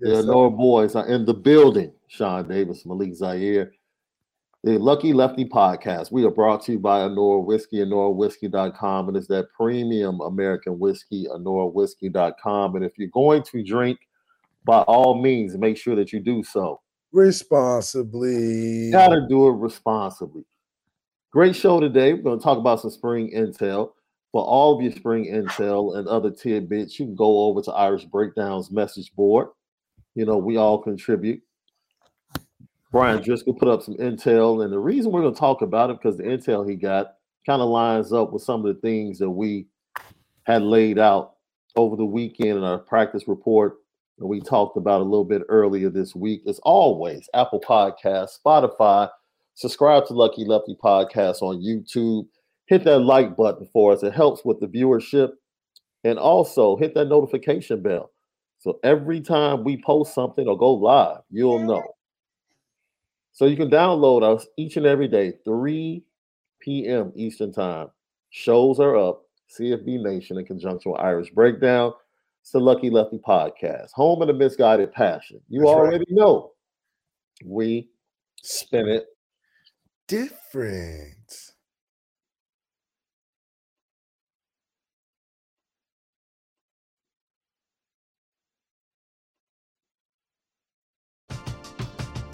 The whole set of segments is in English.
Yes, the Anora boys are in the building. Shaun Davis, Malik Zaire. The Lucky Lefty podcast. We are brought to you by Anora Whiskey, AnoraWhiskey.com. And it's that premium American whiskey, AnoraWhiskey.com. And if you're going to drink, by all means, make sure that you do so responsibly. Gotta do it responsibly. Great show today. We're going to talk about some spring intel. For all of your spring intel and other tidbits, you can go over to Irish Breakdowns message board. You know, we all contribute. Bryan Driskell put up some intel, and the reason we're going to talk about it because the intel he got kind of lines up with some of the things that we had laid out over the weekend in our practice report and we talked about a little bit earlier this week. As always, Apple Podcast, Spotify, subscribe to Lucky Lefty Podcast on YouTube. Hit that like button for us. It helps with the viewership. And also hit that notification bell. So every time we post something or go live, you'll know. So you can download us each and every day, 3 p.m. Eastern Time. Shows are up. CFB Nation in conjunction with Irish Breakdown. It's the Lucky Lefty podcast, home of the misguided passion. You That's already right. know we spin it different.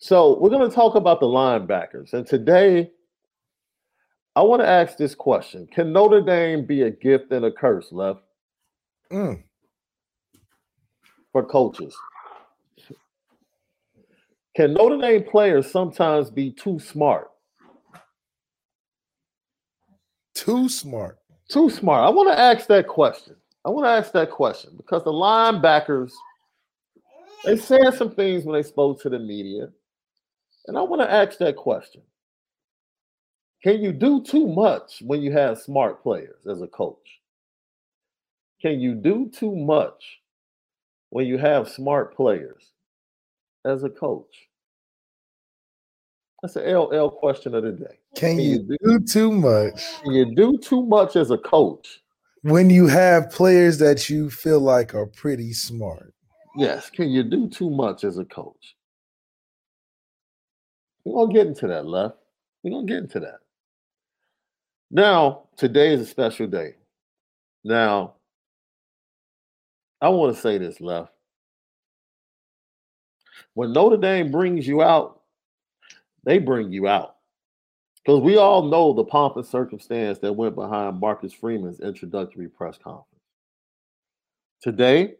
So we're going to talk about the linebackers. And today, I want to ask this question Can Notre Dame be a gift and a curse, Left? Mm. For coaches. Can Notre Dame players sometimes be too smart? Too smart. Too smart. I want to ask that question. I want to ask that question because the linebackers they said some things when they spoke to the media, and I want to ask that question. Can you do too much when you have smart players as a coach? Can you do too much when you have smart players as a coach? That's an LL question of the day. Can, can you, you do, do too much? Can you do too much as a coach? When you have players that you feel like are pretty smart. Yes. Can you do too much as a coach? We're gonna get into that, left. We're gonna get into that. Now, today is a special day. Now, I want to say this, left. When Notre Dame brings you out, they bring you out. Because we all know the pomp and circumstance that went behind Marcus Freeman's introductory press conference. Today,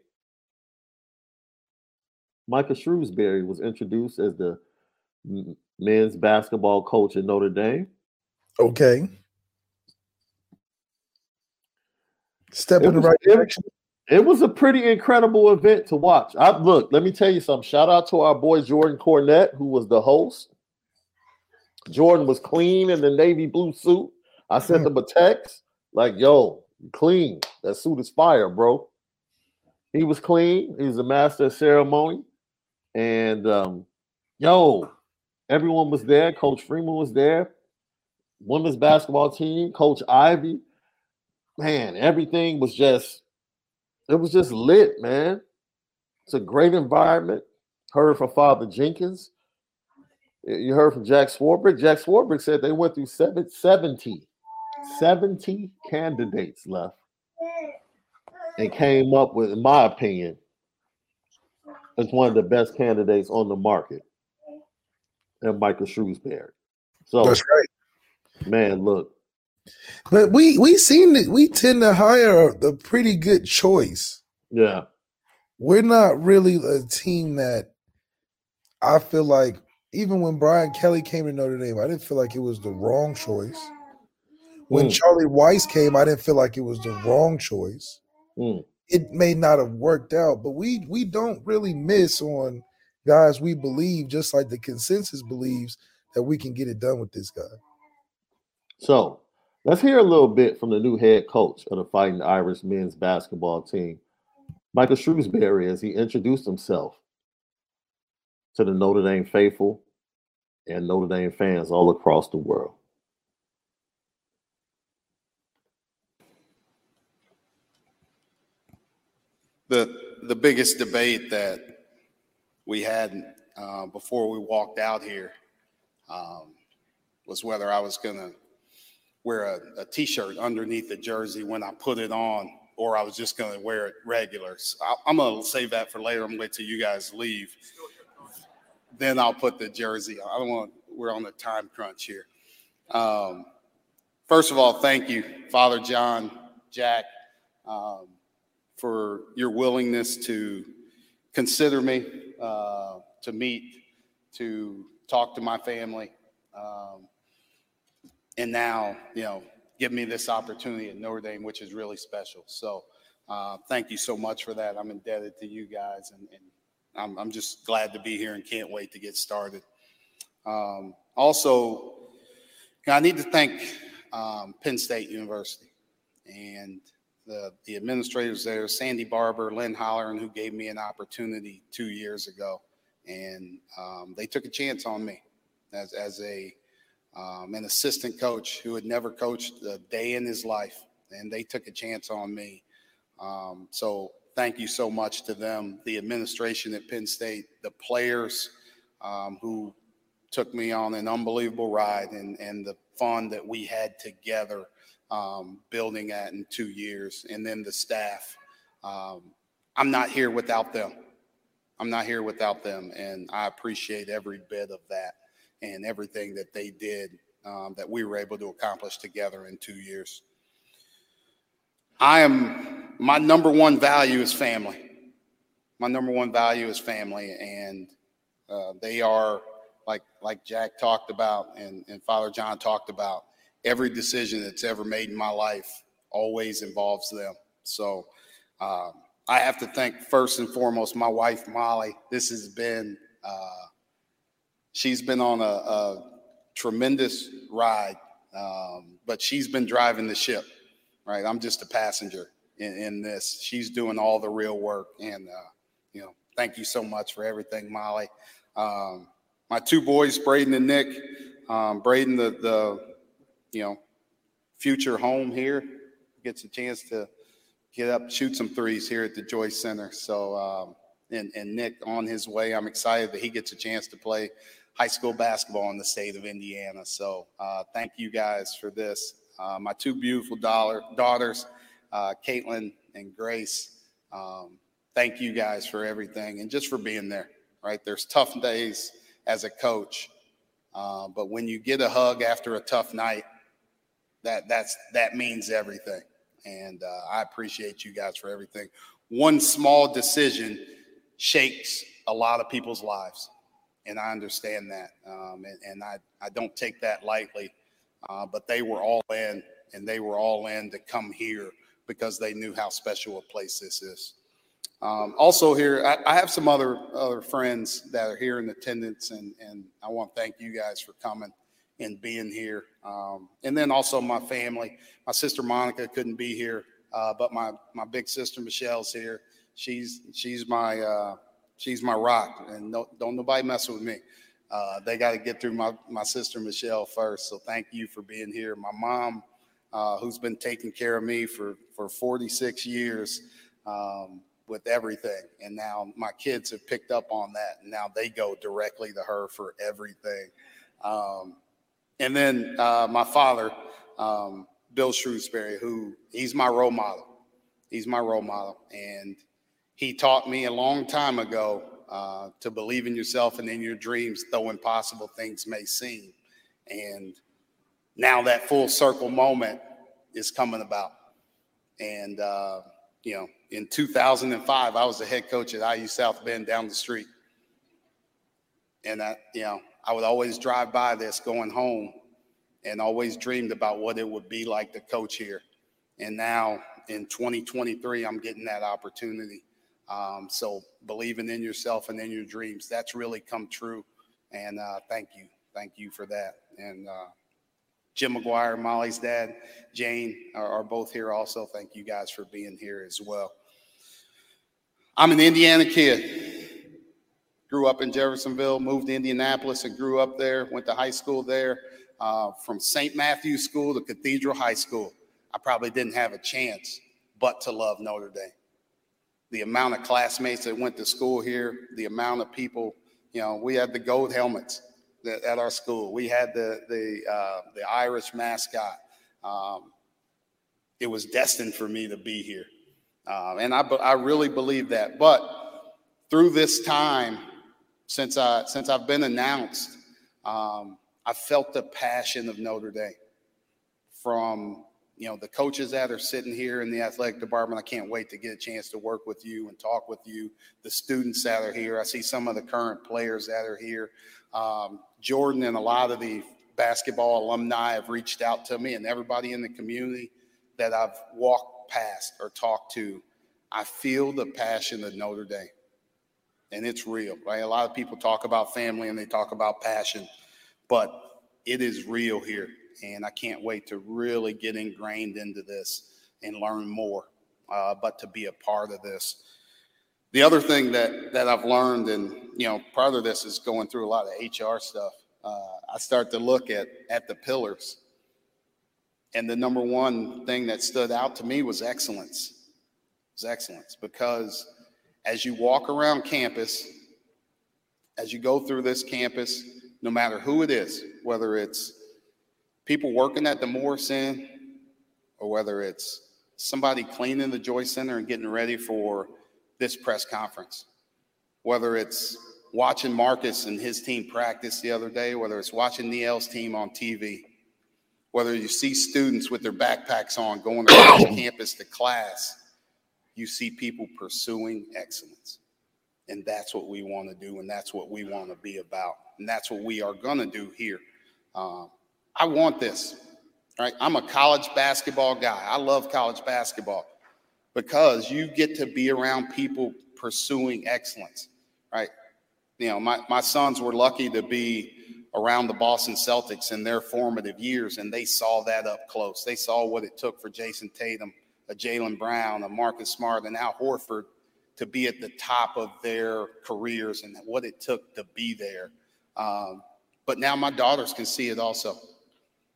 Micah Shrewsberry was introduced as the mm, men's basketball coach at Notre Dame. Okay. Step in the right direction. It was a pretty incredible event to watch. I look, let me tell you something. Shout out to our boy Jordan Cornette, who was the host. Jordan was clean in the navy blue suit. I sent mm. him a text like, yo, clean. That suit is fire, bro. He was clean. He was a master of ceremony. And um, yo, everyone was there. Coach Freeman was there. Women's basketball team, Coach Ivy. Man, everything was just, it was just lit, man. It's a great environment. Heard from Father Jenkins. You heard from Jack Swarbrick. Jack Swarbrick said they went through 70, 70 candidates left and came up with, in my opinion, as one of the best candidates on the market, and Michael Shrewsberry. So that's right, man. Look, but we we seem that we tend to hire the pretty good choice. Yeah, we're not really a team that I feel like. Even when Brian Kelly came to Notre Dame, I didn't feel like it was the wrong choice. When mm. Charlie Weis came, I didn't feel like it was the wrong choice. Mm it may not have worked out, but we we don't really miss on guys we believe, just like the consensus believes that we can get it done with this guy. So let's hear a little bit from the new head coach of the Fighting Irish men's basketball team, Michael Shrewsberry, as he introduced himself to the Notre Dame faithful and Notre Dame fans all across the world. the the biggest debate that we had uh, before we walked out here um, was whether I was going to wear a a t-shirt underneath the jersey when I put it on, or I was just going to wear it regular. So I, am going to save that for later. I'm going to wait till you guys leave. Then I'll put the jersey on. I don't want. We're on a time crunch here. Um, first of all, thank you, Father John, Jack. Um, for your willingness to consider me, uh, to meet, to talk to my family, um, and now, you know, give me this opportunity at Notre Dame, which is really special. So, uh, thank you so much for that. I'm indebted to you guys, and, and I'm, I'm, just glad to be here and can't wait to get started. Um, also, I need to thank um, Penn State University and the, the administrators there, Sandy Barbour, Lynn Holleran, who gave me an opportunity two years ago. And um, they took a chance on me as, as a, um, an assistant coach who had never coached a day in his life. And they took a chance on me. Um, so thank you so much to them, the administration at Penn State, the players um, who took me on an unbelievable ride and, and the fun that we had together um, building at in two years, and then the staff. Um, I'm not here without them. I'm not here without them, and I appreciate every bit of that and everything that they did um, that we were able to accomplish together in two years. I am my number one value is family. My number one value is family, and Uh, they are like like Jack talked about and, and Father John talked about. Every decision that's ever made in my life always involves them. So um, I have to thank first and foremost my wife Molly. This has been uh, she's been on a, a tremendous ride, um, but she's been driving the ship. Right, I'm just a passenger in, in this. She's doing all the real work, and uh, you know, thank you so much for everything, Molly. Um, my two boys, Braden and Nick. Um, Braden, the the you know future home here, gets a chance to get up, shoot some threes here at the Joyce Center. So, um, and, and Nick on his way. I'm excited that he gets a chance to play high school basketball in the state of Indiana. So, uh, thank you guys for this. Uh, my two beautiful dollar, daughters, uh, Caitlin and Grace. Um, thank you guys for everything and just for being there. Right, there's tough days as a coach, uh, but when you get a hug after a tough night, that that's that means everything. And uh, I appreciate you guys for everything. One small decision shakes a lot of people's lives. And I understand that. Um, and, and I, I don't take that lightly. Uh, but they were all in, and they were all in to come here because they knew how special a place this is. Um, also, here, I, I, have some other, other friends that are here in attendance, and, and I want to thank you guys for coming and being here. Um, and then also my family. My sister Monica couldn't be here, uh, but my my big sister Michelle's here. She's she's my uh, she's my rock, and no, don't nobody mess with me. Uh, they got to get through my my sister Michelle first. So thank you for being here. My mom, uh, who's been taking care of me for for 46 years. Um, with everything. And now my kids have picked up on that. And now they go directly to her for everything. Um, and then uh, my father, um, Bill Shrewsberry, who he's my role model. He's my role model. And he taught me a long time ago uh, to believe in yourself and in your dreams, though impossible things may seem. And now that full circle moment is coming about. And, uh, you know, in 2005, I was the head coach at IU South Bend down the street. And I, you know, I would always drive by this going home and always dreamed about what it would be like to coach here. And now in 2023, I'm getting that opportunity. Um, so believing in yourself and in your dreams, that's really come true. And uh, thank you. Thank you for that. And uh, Jim McGuire, Molly's dad, Jane are, are both here also. Thank you guys for being here as well. I'm an Indiana kid grew up in Jeffersonville, moved to Indianapolis and grew up there, went to high school there. Uh, from St. Matthew's School to Cathedral High School, I probably didn't have a chance but to love Notre Dame. The amount of classmates that went to school here, the amount of people, you know, we had the gold helmets at our school. We had the the uh, the Irish mascot. Um, it was destined for me to be here, uh, and I I really believe that. But through this time, since I since I've been announced, um, I felt the passion of Notre Dame from you know the coaches that are sitting here in the athletic department. I can't wait to get a chance to work with you and talk with you. The students that are here, I see some of the current players that are here. Um, Jordan and a lot of the basketball alumni have reached out to me, and everybody in the community that I've walked past or talked to. I feel the passion of Notre Dame and it's real, right? A lot of people talk about family and they talk about passion, but it is real here. And I can't wait to really get ingrained into this and learn more, uh, but to be a part of this. The other thing that, that I've learned, and you know, part of this is going through a lot of HR stuff. Uh, I start to look at at the pillars, and the number one thing that stood out to me was excellence. Was excellence because as you walk around campus, as you go through this campus, no matter who it is, whether it's people working at the Morrison or whether it's somebody cleaning the Joy Center and getting ready for this press conference, whether it's watching Marcus and his team practice the other day, whether it's watching Niele's team on TV, whether you see students with their backpacks on going across campus to class, you see people pursuing excellence. And that's what we want to do, and that's what we want to be about. And that's what we are going to do here. Um, I want this. Right? I'm a college basketball guy. I love college basketball because you get to be around people pursuing excellence, right? You know, my, my sons were lucky to be around the Boston Celtics in their formative years, and they saw that up close. They saw what it took for Jayson Tatum, a Jaylen Brown, a Marcus Smart, and Al Horford to be at the top of their careers and what it took to be there. Um, but now my daughters can see it also,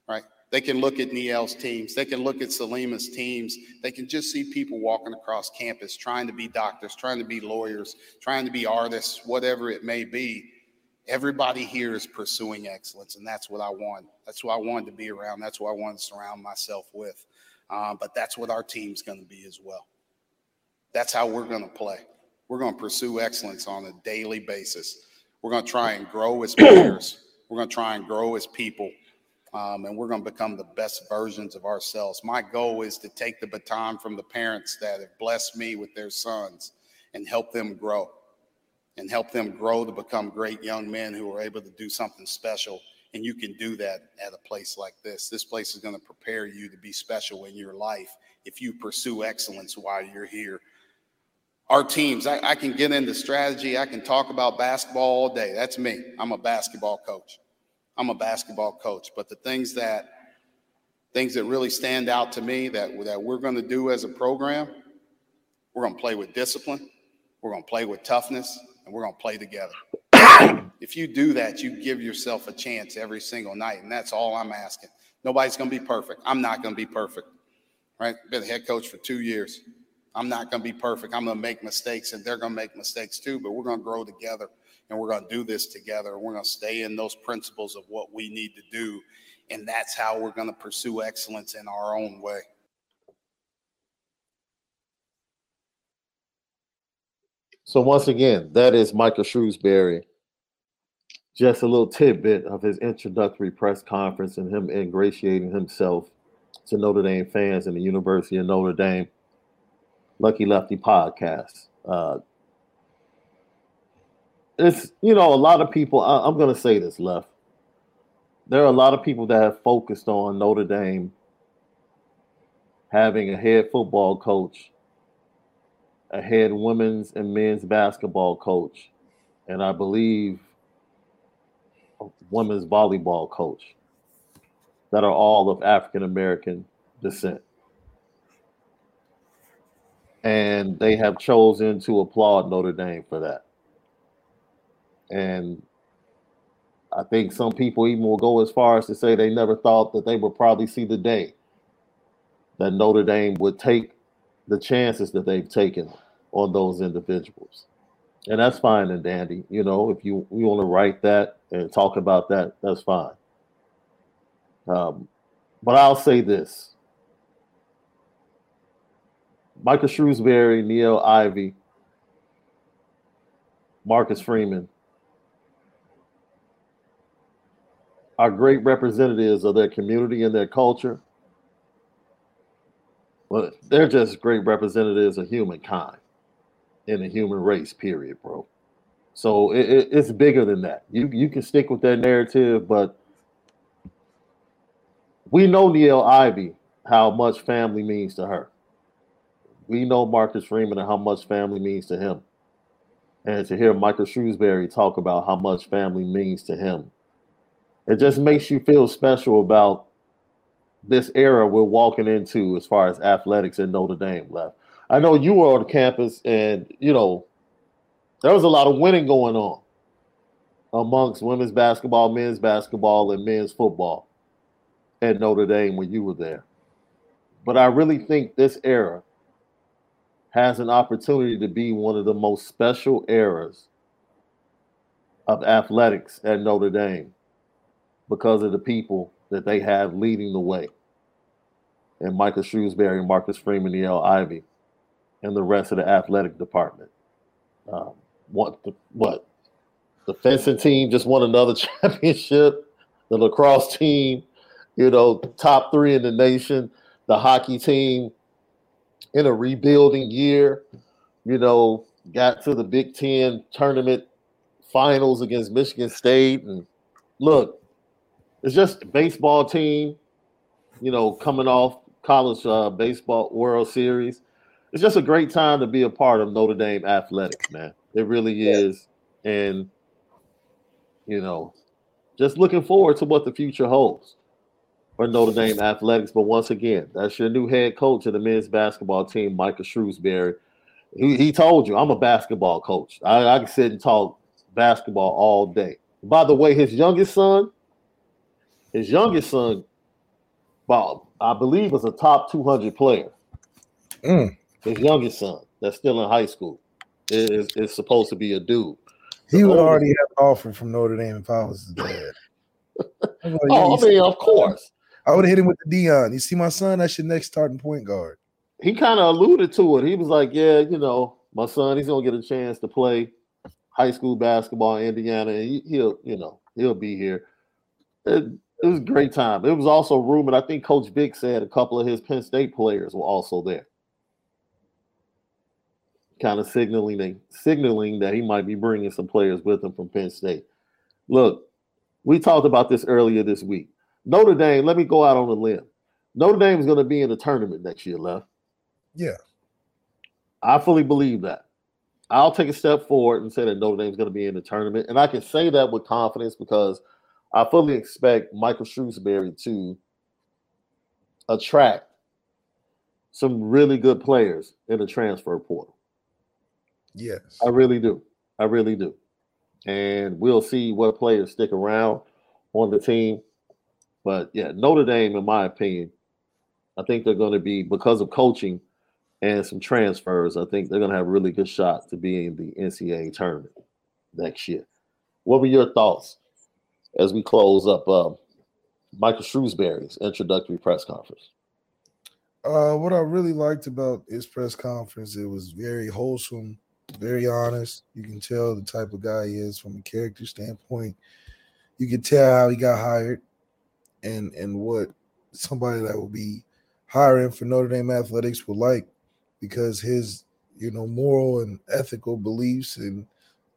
right? They can look at Niele's teams. They can look at Salima's teams. They can just see people walking across campus trying to be doctors, trying to be lawyers, trying to be artists, whatever it may be. Everybody here is pursuing excellence, and that's what I want. That's what I wanted to be around. That's what I wanted to surround myself with. Uh, but that's what our team's going to be as well. That's how we're going to play. We're going to pursue excellence on a daily basis. We're going to try and grow as players. We're going to try and grow as people um, and we're going to become the best versions of ourselves. My goal is to take the baton from the parents that have blessed me with their sons and help them grow and help them grow to become great young men who are able to do something special. And you can do that at a place like this. This place is going to prepare you to be special in your life if you pursue excellence while you're here. Our teams, I, I can get into strategy. I can talk about basketball all day. That's me. I'm a basketball coach. I'm a basketball coach, but the things that things that really stand out to me that, that we're going to do as a program, we're going to play with discipline, we're going to play with toughness, and we're going to play together. if you do that, you give yourself a chance every single night, and that's all I'm asking. Nobody's going to be perfect. I'm not going to be perfect. Right? Been a head coach for two years. I'm not going to be perfect. I'm going to make mistakes, and they're going to make mistakes too. But we're going to grow together and we're going to do this together. We're going to stay in those principles of what we need to do. And that's how we're going to pursue excellence in our own way. So, once again, that is Michael Shrewsberry. Just a little tidbit of his introductory press conference and him ingratiating himself to Notre Dame fans and the University of Notre Dame. Lucky Lefty podcast. Uh, it's you know a lot of people. I, I'm going to say this, left. There are a lot of people that have focused on Notre Dame having a head football coach, a head women's and men's basketball coach, and I believe women's volleyball coach that are all of African American descent. And they have chosen to applaud Notre Dame for that. And I think some people even will go as far as to say they never thought that they would probably see the day that Notre Dame would take the chances that they've taken on those individuals. And that's fine and dandy. You know, if you, you want to write that and talk about that, that's fine. Um, but I'll say this Michael Shrewsberry, Niele Ivy, Marcus Freeman, are great representatives of their community and their culture. Well, they're just great representatives of humankind in the human race, period, bro. So it, it, it's bigger than that. You you can stick with that narrative, but we know Niele Ivy how much family means to her. We know Marcus Freeman and how much family means to him. And to hear Michael Shrewsberry talk about how much family means to him it just makes you feel special about this era we're walking into as far as athletics in Notre Dame left. I know you were on campus and you know there was a lot of winning going on amongst women's basketball, men's basketball, and men's football at Notre Dame when you were there. But I really think this era has an opportunity to be one of the most special eras of athletics at Notre Dame because of the people that they have leading the way. And Michael Shrewsberry, Marcus Freeman, Niele Ivy, and the rest of the athletic department. Um, what the, what the fencing team just won another championship. The lacrosse team, you know, top three in the nation. The hockey team in a rebuilding year. You know, got to the Big Ten tournament finals against Michigan State. And look, it's just baseball team, you know, coming off college uh, baseball World Series. It's just a great time to be a part of Notre Dame athletics, man. It really yeah. is. And, you know, just looking forward to what the future holds for Notre Dame athletics. But once again, that's your new head coach of the men's basketball team, Micah Shrewsberry. He, he told you I'm a basketball coach. I, I can sit and talk basketball all day. By the way, his youngest son, his youngest son, Bob, I believe was a top 200 player. Mm. His youngest son, that's still in high school, is, is supposed to be a dude. He would already have an offer from Notre Dame if I was his dad. like, oh, I mean, of course. I would have hit him with the Dion. You see my son? That's your next starting point guard. He kind of alluded to it. He was like, "Yeah, you know, my son, he's gonna get a chance to play high school basketball in Indiana, and he, will you know, he'll be here." It, it was a great time. It was also rumored. I think Coach Vic said a couple of his Penn State players were also there, kind of signaling signaling that he might be bringing some players with him from Penn State. Look, we talked about this earlier this week. Notre Dame, let me go out on a limb. Notre Dame is going to be in the tournament next year, left. Yeah. I fully believe that. I'll take a step forward and say that Notre Dame is going to be in the tournament. And I can say that with confidence because I fully expect Michael Shrewsberry to attract some really good players in the transfer portal. Yes. I really do. I really do. And we'll see what players stick around on the team. But yeah, Notre Dame, in my opinion, I think they're going to be because of coaching and some transfers. I think they're going to have a really good shot to be in the NCAA tournament next year. What were your thoughts as we close up uh, Michael Shrewsberry's introductory press conference? Uh, what I really liked about his press conference, it was very wholesome, very honest. You can tell the type of guy he is from a character standpoint. You can tell how he got hired and and what somebody that will be hiring for Notre Dame athletics would like because his you know moral and ethical beliefs and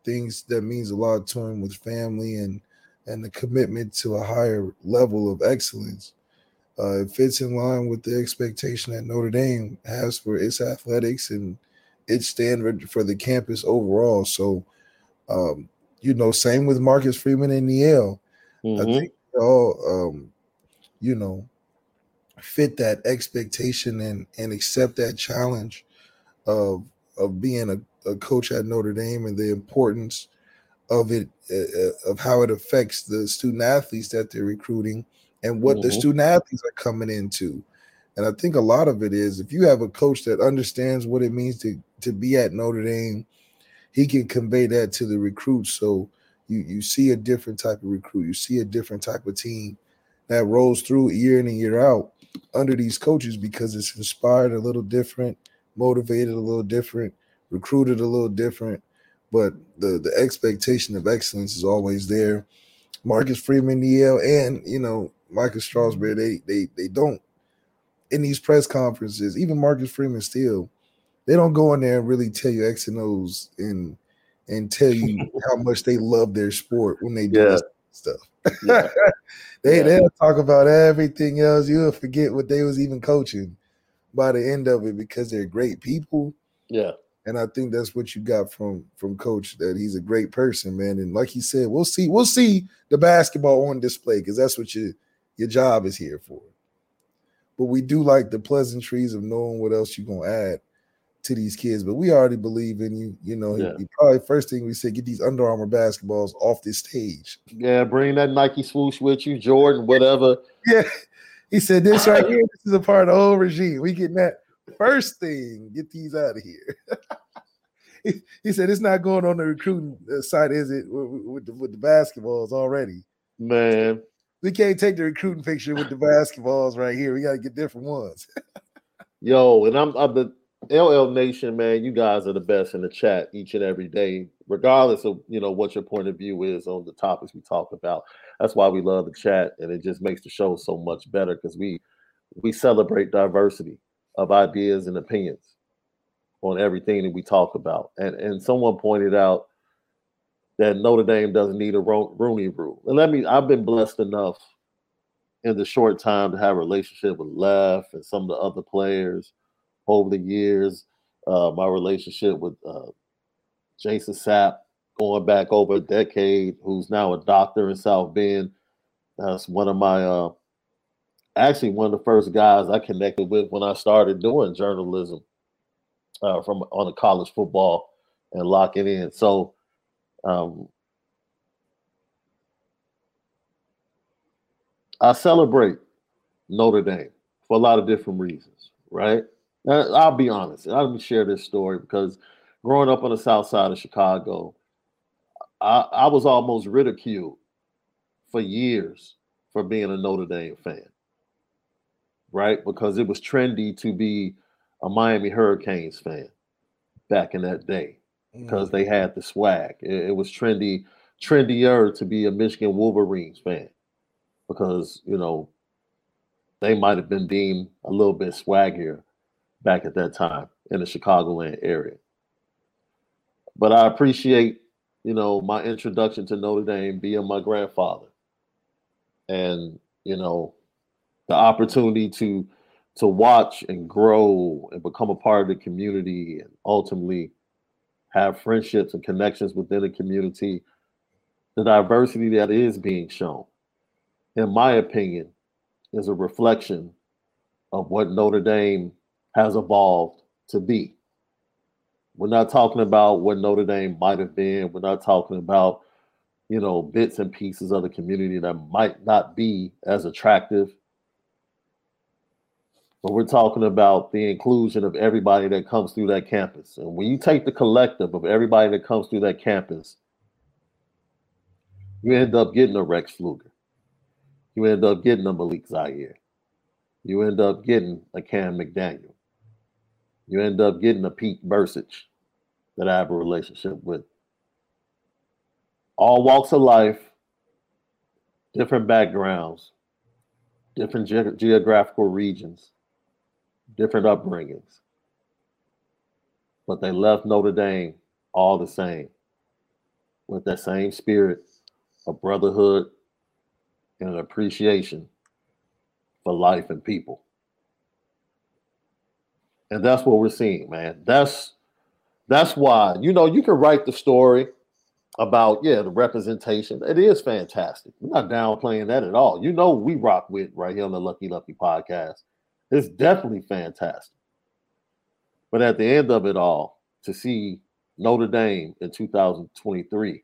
things that means a lot to him with family and and the commitment to a higher level of excellence uh, it fits in line with the expectation that Notre Dame has for its athletics and its standard for the campus overall. So, um, you know, same with Marcus Freeman and Niele. Mm-hmm. I think all um, you know, fit that expectation and and accept that challenge of of being a, a coach at Notre Dame and the importance of it uh, of how it affects the student athletes that they're recruiting and what mm-hmm. the student athletes are coming into. And I think a lot of it is if you have a coach that understands what it means to to be at Notre Dame, he can convey that to the recruits. So you you see a different type of recruit, you see a different type of team that rolls through year in and year out under these coaches because it's inspired a little different, motivated a little different, recruited a little different, but the the expectation of excellence is always there. Marcus Freeman, Niele, and you know Marcus Shrewsberry, they they they don't in these press conferences. Even Marcus Freeman still, they don't go in there and really tell you X and O's and and tell you how much they love their sport when they do yeah. stuff. Yeah. they yeah. they'll talk about everything else. You'll forget what they was even coaching by the end of it because they're great people. Yeah. And I think that's what you got from from coach that he's a great person, man. And like he said, we'll see, we'll see the basketball on display because that's what your your job is here for. But we do like the pleasantries of knowing what else you're gonna add to these kids, but we already believe in you. You know, yeah. he, he probably first thing we said, get these Under Armour basketballs off this stage. Yeah, bring that Nike swoosh with you, Jordan, whatever. Yeah, he said this right here. This is a part of the whole regime. We getting that first thing. Get these out of here. he, he, said it's not going on the recruiting uh, side, is it? With, with, the, with the basketballs already, man. We can't take the recruiting picture with the basketballs right here. We got to get different ones. Yo, and I'm, I'm the LL Nation, man, you guys are the best in the chat each and every day, regardless of you know what your point of view is on the topics we talk about. That's why we love the chat, and it just makes the show so much better because we we celebrate diversity of ideas and opinions. on everything that we talk about. And and someone pointed out that Notre Dame doesn't need a Ro- Rooney rule. And let me, I've been blessed enough in the short time to have a relationship with Left and some of the other players over the years. Uh, my relationship with uh, Jason Sapp going back over a decade, who's now a doctor in South Bend. That's one of my, uh, actually one of the first guys I connected with when I started doing journalism uh, from on the college football and locking in. So um, I celebrate Notre Dame for a lot of different reasons, right? Now, I'll be honest. I'll share this story because growing up on the south side of Chicago, I, I was almost ridiculed for years for being a Notre Dame fan, right? Because it was trendy to be a Miami Hurricanes fan back in that day because mm. they had the swag. It, it, was trendy, trendier to be a Michigan Wolverines fan because you know they might have been deemed a little bit swaggier back at that time in the Chicagoland area. But I appreciate, you know, my introduction to Notre Dame being my grandfather, and you know, the opportunity to to watch and grow and become a part of the community and ultimately have friendships and connections within the community, the diversity that is being shown, in my opinion, is a reflection of what Notre Dame has evolved to be. We're not talking about what Notre Dame might have been. We're not talking about, you know, bits and pieces of the community that might not be as attractive but we're talking about the inclusion of everybody that comes through that campus. And when you take the collective of everybody that comes through that campus, you end up getting a Rex Fluger. You end up getting a Malik Zaire. You end up getting a Cam McDaniel. You end up getting a Pete Bercich that I have a relationship with. All walks of life, different backgrounds, different ge- geographical regions different upbringings, but they left Notre Dame all the same with that same spirit of brotherhood and an appreciation for life and people. And that's what we're seeing, man. That's that's why, you know, you can write the story about, yeah, the representation. It is fantastic. We're not downplaying that at all. You know, we rock with right here on the Lucky Lucky podcast. It's definitely fantastic. But at the end of it all, to see Notre Dame in 2023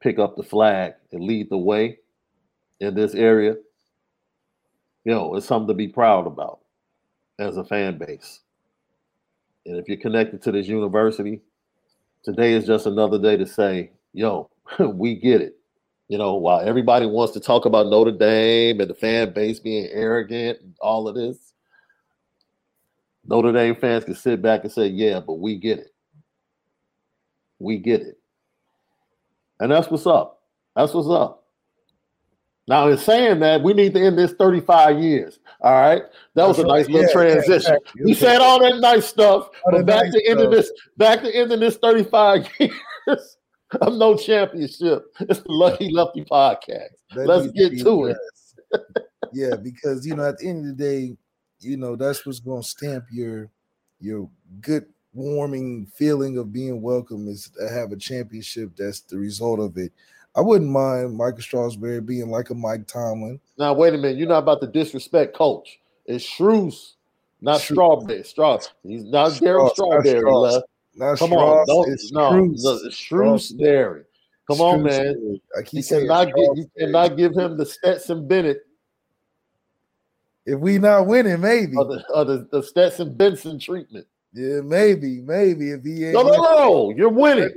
pick up the flag and lead the way in this area, you know, it's something to be proud about as a fan base. And if you're connected to this university, today is just another day to say, yo, we get it. You know, while everybody wants to talk about Notre Dame and the fan base being arrogant and all of this, Notre Dame fans can sit back and say, yeah, but we get it. We get it. And that's what's up. That's what's up. Now, in saying that, we need to end this 35 years. All right. That was a nice little yeah, transition. Yeah, we said all that nice stuff, but back nice to end of this, back to ending this 35 years of no championship. It's the Lucky Lefty podcast. That Let's get to it. yeah, because you know, at the end of the day, you know, that's what's gonna stamp your your good warming feeling of being welcome is to have a championship that's the result of it. I wouldn't mind Michael Strasbury being like a Mike Tomlin. Now, wait a minute. You're not about to disrespect coach. It's Shrews, not Shrews. Strawberry. Straw. He's not Darryl Strawberry left. Not Come on, don't, no, Shrewsberry. Come on, man. I keep you cannot, get, you cannot give him the Stetson Bennett. If we not winning, maybe. Or the, or the, the Stetson Benson treatment. Yeah, maybe, maybe if he ain't. No, no, no, you're winning.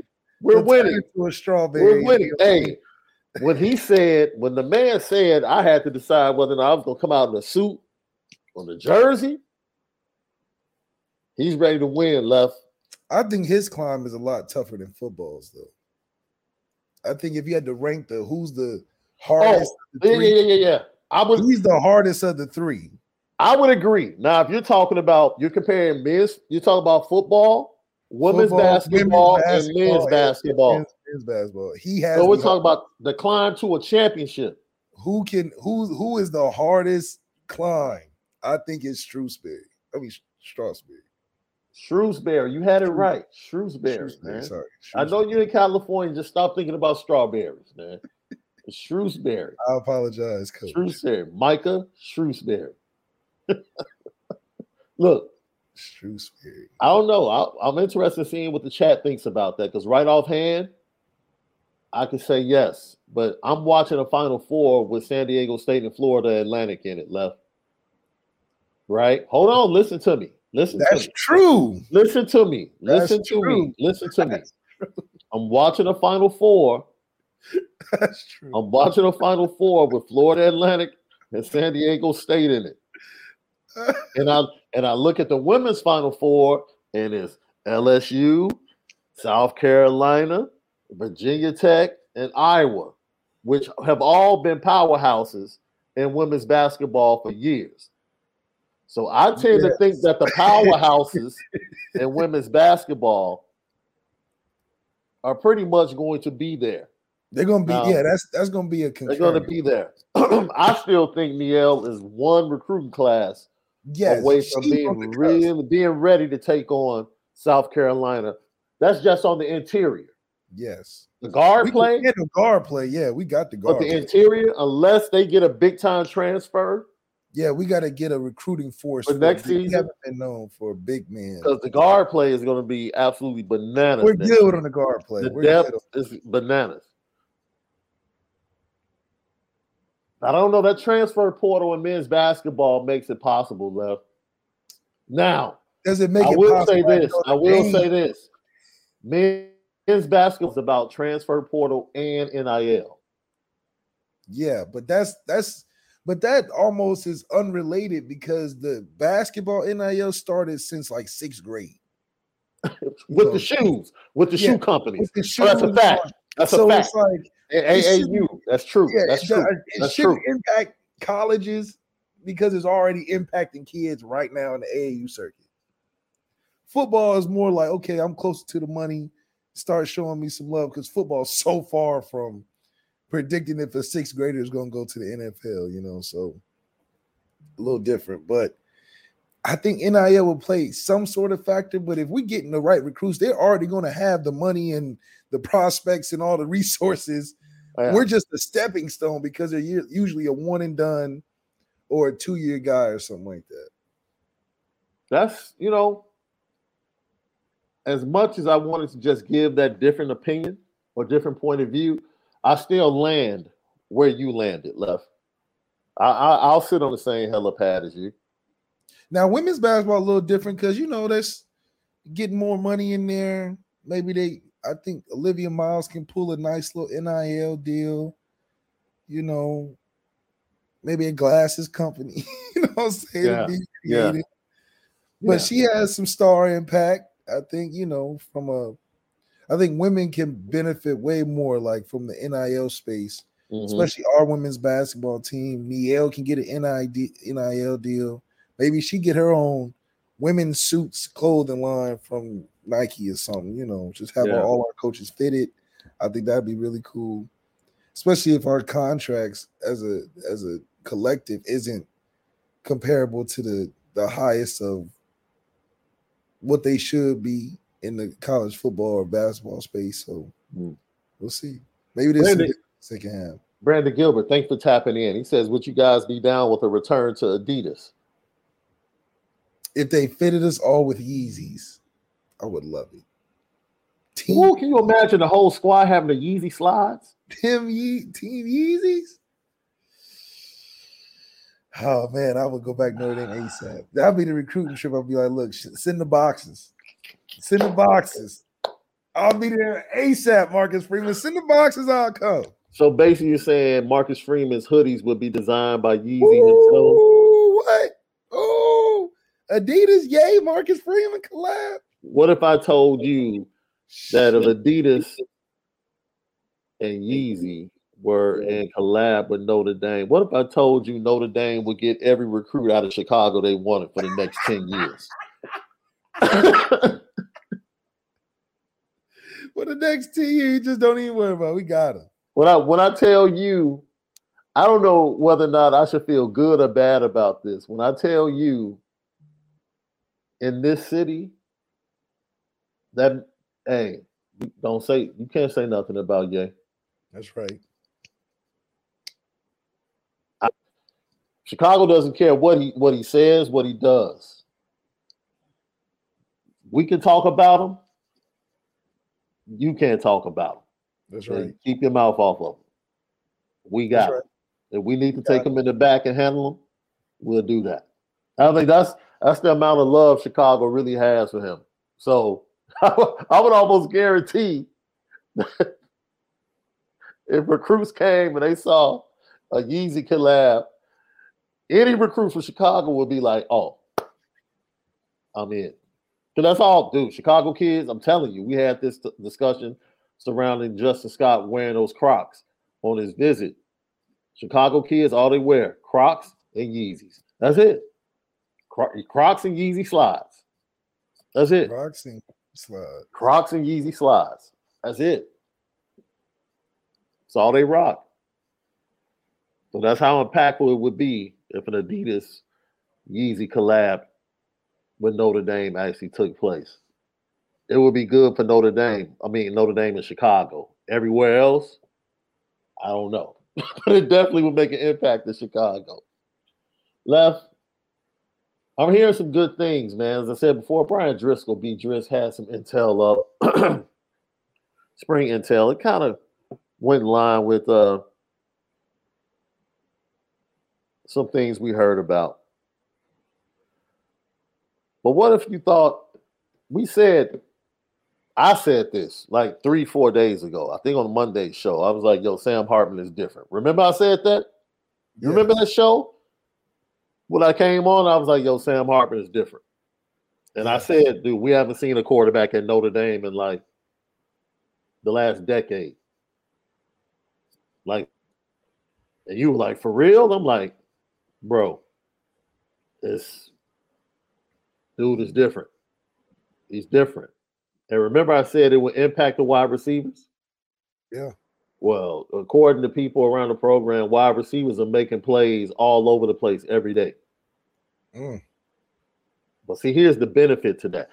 We're winning. To a strawberry. We're winning. Hey, when he said, when the man said, I had to decide whether or not I was going to come out in a suit on the jersey, he's ready to win. Left I think his climb is a lot tougher than football's though. I think if you had to rank the who's the hardest, oh, yeah, yeah, yeah, yeah. I was he's the hardest of the three. I would agree. Now, if you're talking about you're comparing men's, you're talking about football, women's Football, basketball, women's and men's basketball. Men's, men's basketball. He has. So we're talking about the climb to a championship. who can who who is the hardest climb? I think it's Shrewsberry. I mean Strasburg. Shrewsberry, you had it right. Shrewsberry, Shrewsberry, man. sorry. I know you're in California. Just stop thinking about strawberries, man. Shrewsberry. I apologize, coach. Shrewsberry. Micah Shrewsberry. Look, Shrewsberry. I don't know. I, I'm interested in seeing what the chat thinks about that because right offhand, I can say yes. But I'm watching a Final Four with San Diego State and Florida Atlantic in it left. Right? Hold on. Listen to me. Listen to That's me. true. Listen to me. That's Listen to true. me. Listen to me. I'm watching a Final Four. That's true. I'm watching a Final Four with Florida Atlantic and San Diego State in it. And I and I look at the women's Final Four, and it's LSU, South Carolina, Virginia Tech, and Iowa, which have all been powerhouses in women's basketball for years. So I tend to think that the powerhouses in women's basketball are pretty much going to be there. They're gonna be No. yeah. That's that's gonna be a. They're going to be there. I still think Niele is one recruiting class yes, away from being on the cusp. really being ready to take on South Carolina. That's just on the interior. Yes, The guard we play, get the guard play. Yeah, we got the guard. but the play. interior, unless they get a big time transfer, yeah, we got to get a recruiting force For next big- We season? haven't been known for a big man. because the guard play is going to be absolutely bananas. We're good on the guard play. The We're depth is bananas. I don't know. That transfer portal in men's basketball makes it possible, left. Now, Does it make I it will say this. I will say this. Men's basketball is about transfer portal and NIL. Yeah, but that's that's but that almost is unrelated because the basketball NIL started since like sixth grade. With So- the shoes, with the Yeah, shoe companies. The Oh, that's a fact. That's so a fact. it's like A- it shouldn't- AAU. That's true. yeah, That's true. does- it That's true. impact colleges because it's already impacting kids right now in the AAU circuit. Football is more like, okay, I'm closer to the money. Start showing me some love because football's so far from predicting if a sixth grader is going to go to the NFL, you know. So a little different, but I think NIL will play some sort of factor. But if we're getting the right recruits, they're already going to have the money and the prospects and all the resources. Yeah. We're just a stepping stone because they're usually a one and done or a two year guy or something like that. That's you know, as much as I wanted to just give that different opinion or different point of view, I still land where you landed, left. I, I I'll sit on the same helipad as you. Now, women's basketball a little different because you know that's getting more money in there. Maybe they, I think Olivia Miles can pull a nice little NIL deal. You know, maybe a glasses company. you know what I'm saying? Yeah, yeah. But Yeah. she has some star impact. I think you know from a. I think women can benefit way more, like from the NIL space, Mhm. especially our women's basketball team. Niele can get an NID, NIL deal. Maybe she get her own women's suits clothing line from Nike or something. You know, just have Yeah. all our coaches fitted. I think that'd be really cool, especially if our contracts as a as a collective isn't comparable to the the highest of what they should be in the college football or basketball space. So Mm. we'll see. Maybe this is Brandon- second half. Brandon Gilbert, thanks for tapping in. He says, "Would you guys be down with a return to Adidas?" If they fitted us all with Yeezys, I would love it. Team Ooh, can you imagine the whole squad having the Yeezy slides? Tim Ye Team Yeezys. Oh man, I would go back Notre Dame ASAP. That'd be the recruiting trip. I'd be like, look, send the boxes. Send the boxes. I'll be there ASAP, Marcus Freeman. Send the boxes, I'll come. So basically, you're saying Marcus Freeman's hoodies would be designed by Yeezy himself. Ooh, what? Adidas, yay, Marcus Freeman collab. What if I told you that if Adidas and Yeezy were in collab with Notre Dame. What if I told you Notre Dame would get every recruit out of Chicago they wanted for the next 10 years? For the next 10 years, you just don't even worry about. it. We got him. when I when I tell you, I don't know whether or not I should feel good or bad about this. When I tell you in this city that hey, don't say you can't say nothing about Ye. That's right. Chicago doesn't care what he what he says, what he does. We can talk about him. You can't talk about him. That's And right. Keep your mouth off of him. We got That's him. right. If we need to take him in the back and handle him, we'll do that. I think that's that's the amount of love Chicago really has for him. So I would almost guarantee if recruits came and they saw a Yeezy collab, any recruit from Chicago would be like, "Oh, I'm in." Because that's all, dude. Chicago kids, I'm telling you, we had this t- discussion surrounding Justin Scott wearing those Crocs on his visit. Chicago kids, all they wear Crocs and Yeezys. That's it. Cro- Crocs and Yeezy slides. That's it. Boxing slide. Crocs and Yeezy slides. That's it. That's all they rock. So that's how impactful it would be if an Adidas Yeezy collab with Notre Dame actually took place. It would be good for Notre Dame. I mean, Notre Dame in Chicago. Everywhere else, I don't know. but it definitely would make an impact in Chicago. Left, I'm hearing some good things, man. As I said before, Bryan Driskell, B. Dris, had some intel up, spring intel. It kind of went in line with uh, some things we heard about. But what if you thought we said, I said this like three, four days ago, I think on Monday's show. I was like, yo, Sam Hartman is different. Remember I said that? You Yeah. remember that show? When I came on, I was like, yo, Sam Hartman is different. And I said, dude, we haven't seen a quarterback at Notre Dame in like the last decade. Like, and you were like, for real? I'm like, bro, this dude is different. He's different. And remember, I said it would impact the wide receivers? Yeah. Well, according to people around the program, wide receivers are making plays all over the place every day. Mm. But see, here's the benefit to that.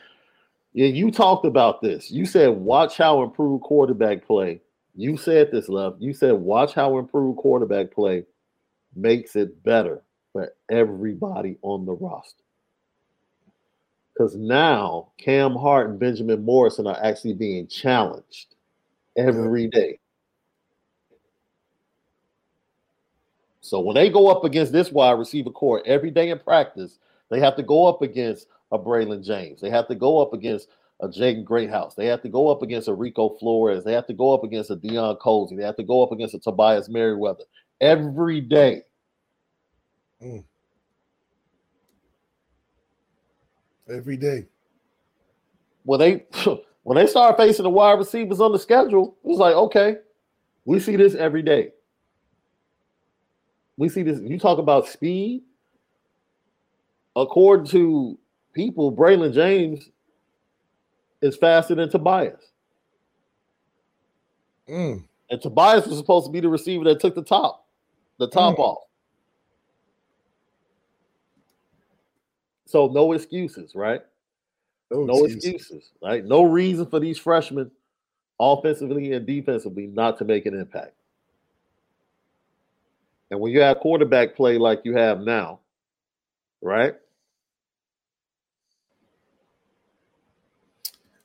Yeah, you talked about this. You said, watch how improved quarterback play. You said this, love. You said, watch how improved quarterback play makes it better for everybody on the roster. Because now Cam Hart and Benjamin Morrison are actually being challenged every day. So when they go up against this wide receiver core every day in practice, they have to go up against a Braylon James. They have to go up against a Jaden Greathouse. They have to go up against a Rico Flores. They have to go up against a Deion Colzie. They have to go up against a Tobias Merriweather every day. Mm. Every day. When they when they start facing the wide receivers on the schedule, it's like, okay, we see this every day. We see this. You talk about speed. According to people, Braylon James is faster than Tobias. Mm. And Tobias was supposed to be the receiver that took the top, the top Mm. off. So no excuses, right? No, No excuses. excuses, right? No reason for these freshmen, offensively and defensively, not to make an impact. And when you have quarterback play like you have now, right?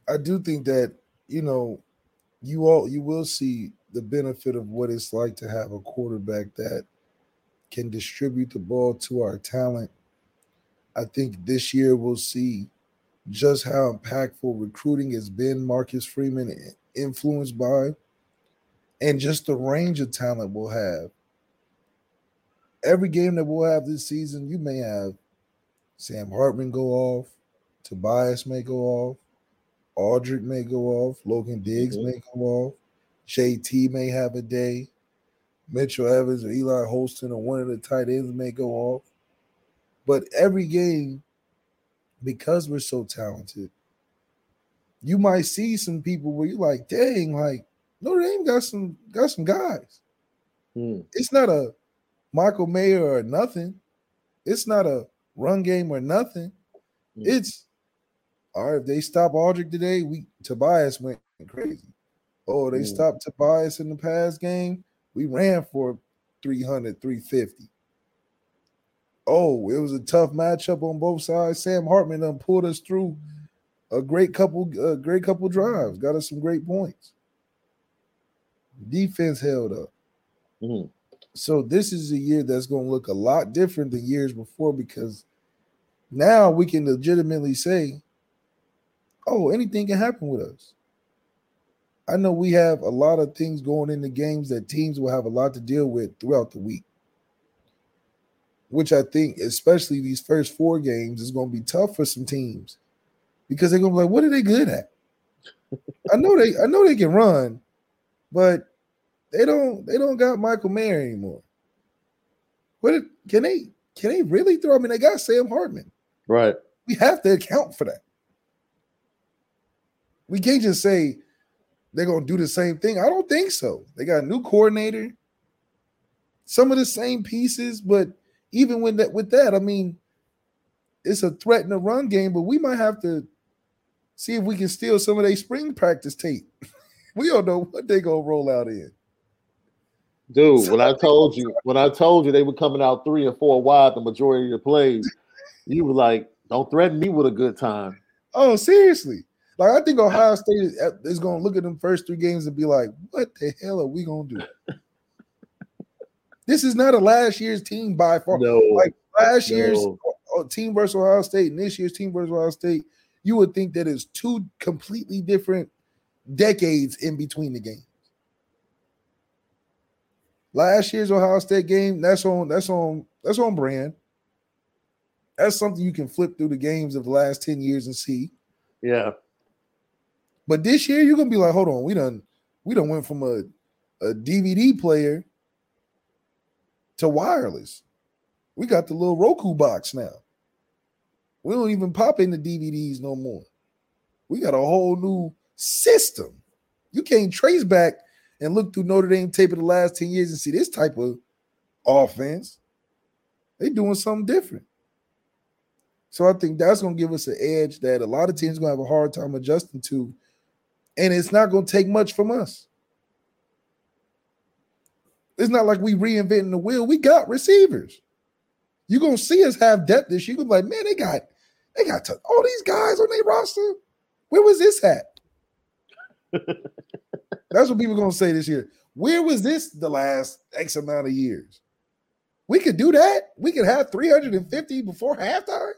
I do think that you know you all you will see the benefit of what it's like to have a quarterback that can distribute the ball to our talent. I think this year we'll see just how impactful recruiting has been. Marcus Freeman influenced by, and just the range of talent we'll have. Every game that we'll have this season, you may have Sam Hartman go off, Tobias may go off, Audric may go off, Logan Diggs Mhm. may go off, JT may have a day. Mitchell Evans or Eli Holston or one of the tight ends may go off. But every game, because we're so talented, you might see some people where you're like, dang, like Notre Dame got some got some guys. Hmm. It's not a Michael Mayer or nothing. It's not a run game or nothing. Hmm. It's all right. If they stop Audric today, we Tobias went crazy. Oh, they Hmm. stopped Tobias in the past game. We ran for 300, 350. Oh, it was a tough matchup on both sides. Sam Hartman done pulled us through a great couple, a great couple drives, got us some great points. Defense held up. Mhm. So this is a year that's going to look a lot different than years before because now we can legitimately say, "Oh, anything can happen with us." I know we have a lot of things going in the games that teams will have a lot to deal with throughout the week. Which I think, especially these first four games, is going to be tough for some teams because they're going to be like, "What are they good at?" I know they, I know they can run, but they don't, they don't got Michael Mayer anymore. What did- can they, can they really throw? I mean, they got Sam Hartman. Right. We have to account for that. We can't just say they're going to do the same thing. I don't think so. They got a new coordinator, some of the same pieces, but even with that, with that, I mean, it's a threat in the run game, but we might have to see if we can steal some of their spring practice tape. we don't know what they gonna roll out in. Dude, when I told you, when I told you they were coming out three and four wide the majority of the plays, you were like, "Don't threaten me with a good time." Oh, seriously. Like I think Ohio State is, is going to look at them first three games and be like, "What the hell are we going to do?" this is not a last year's team by far. No, Like last year's No. uh, team versus Ohio State and this year's team versus Ohio State, you would think that it's two completely different decades in between the games. Last year's Ohio State game, that's on that's on that's on brand. That's something you can flip through the games of the last 10 years and see. yeah, But this year, you're gonna be like, hold on, we done we done went from a, a DVD player to wireless. We got the little Roku box now. We don't even pop in the DVDs no more. We got a whole new system. You can't trace back and look through Notre Dame tape of the last 10 years and see this type of offense. They doing something different. So I think that's gonna give us an edge that a lot of teams gonna have a hard time adjusting to, and it's not gonna take much from us. It's not like we reinventing the wheel. We got receivers. You're gonna see us have depth this year. You're gonna be like, man, they got they got to, all these guys on their roster. Where was this at? That's what people gonna say this year. Where was this the last X amount of years? We could do that. We could have 350 before halftime.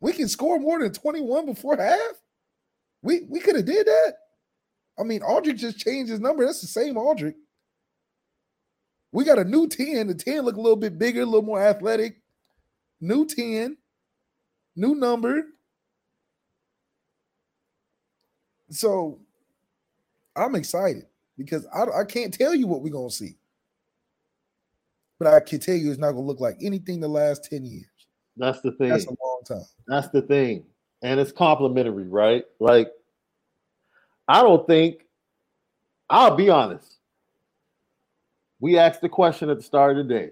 We can score more than 21 before half. We we could have did that. I mean, Audric just changed his number. That's the same Audric. We got a new 10. The 10 look a little bit bigger, a little more athletic. New 10, new number. So I'm excited because I, I can't tell you what we're gonna see. But I can tell you it's not gonna look like anything the last 10 years. that's the thing. That's a long time. That's the thing. And it's complimentary, right? Like, I don't think, I'll be honest. We asked the question at the start of the day.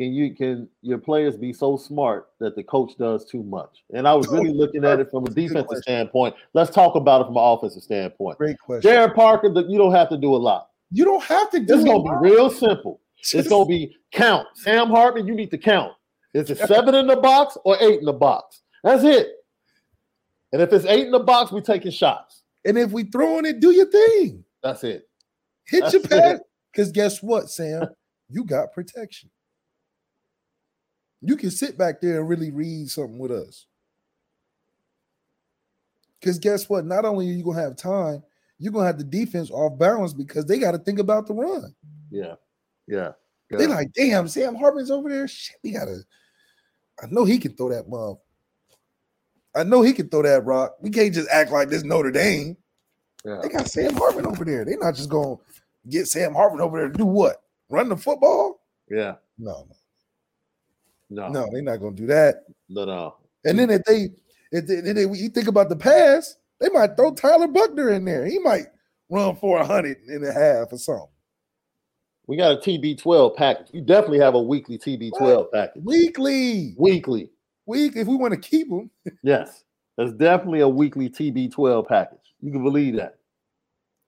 Can you can your players be so smart that the coach does too much? And I was oh, really looking at it from a That's a good defensive standpoint. Let's talk about it from an offensive standpoint. Great question. Jared Parker, that you don't have to do a lot. You don't have to do It's gonna be real simple. It's gonna be count. Sam Hartman, you need to count. Is it seven in the box or eight in the box? That's it. And if it's eight in the box, we taking shots. And if we throwing it, do your thing. That's it. Hit That's your pass. it. Because guess what, Sam? You got protection. You can sit back there and really read something with us. Because guess what? Not only are you gonna have time, you're gonna have the defense off balance because they got to think about the run. Yeah. Yeah. yeah. They like, damn, Sam Hartman's over there. Shit, we gotta. I know he can throw that mom. I know he can throw that rock. We can't just act like this Notre Dame. yeah. They got Sam Hartman over there. They're not just going to get Sam Hartman over there to do what? Run the football? Yeah. No, No. No, no, they're not gonna do that. No. No. And then if they if they, then they, you think about the pass, they might throw Tyler Buchner in there. He might run for a hundred and a half or something. We got a TB12 package. You definitely have a weekly TB12 package. Weekly, Weekly. week if we want to keep them. Yes. That's definitely a weekly TB12 package. You can believe that.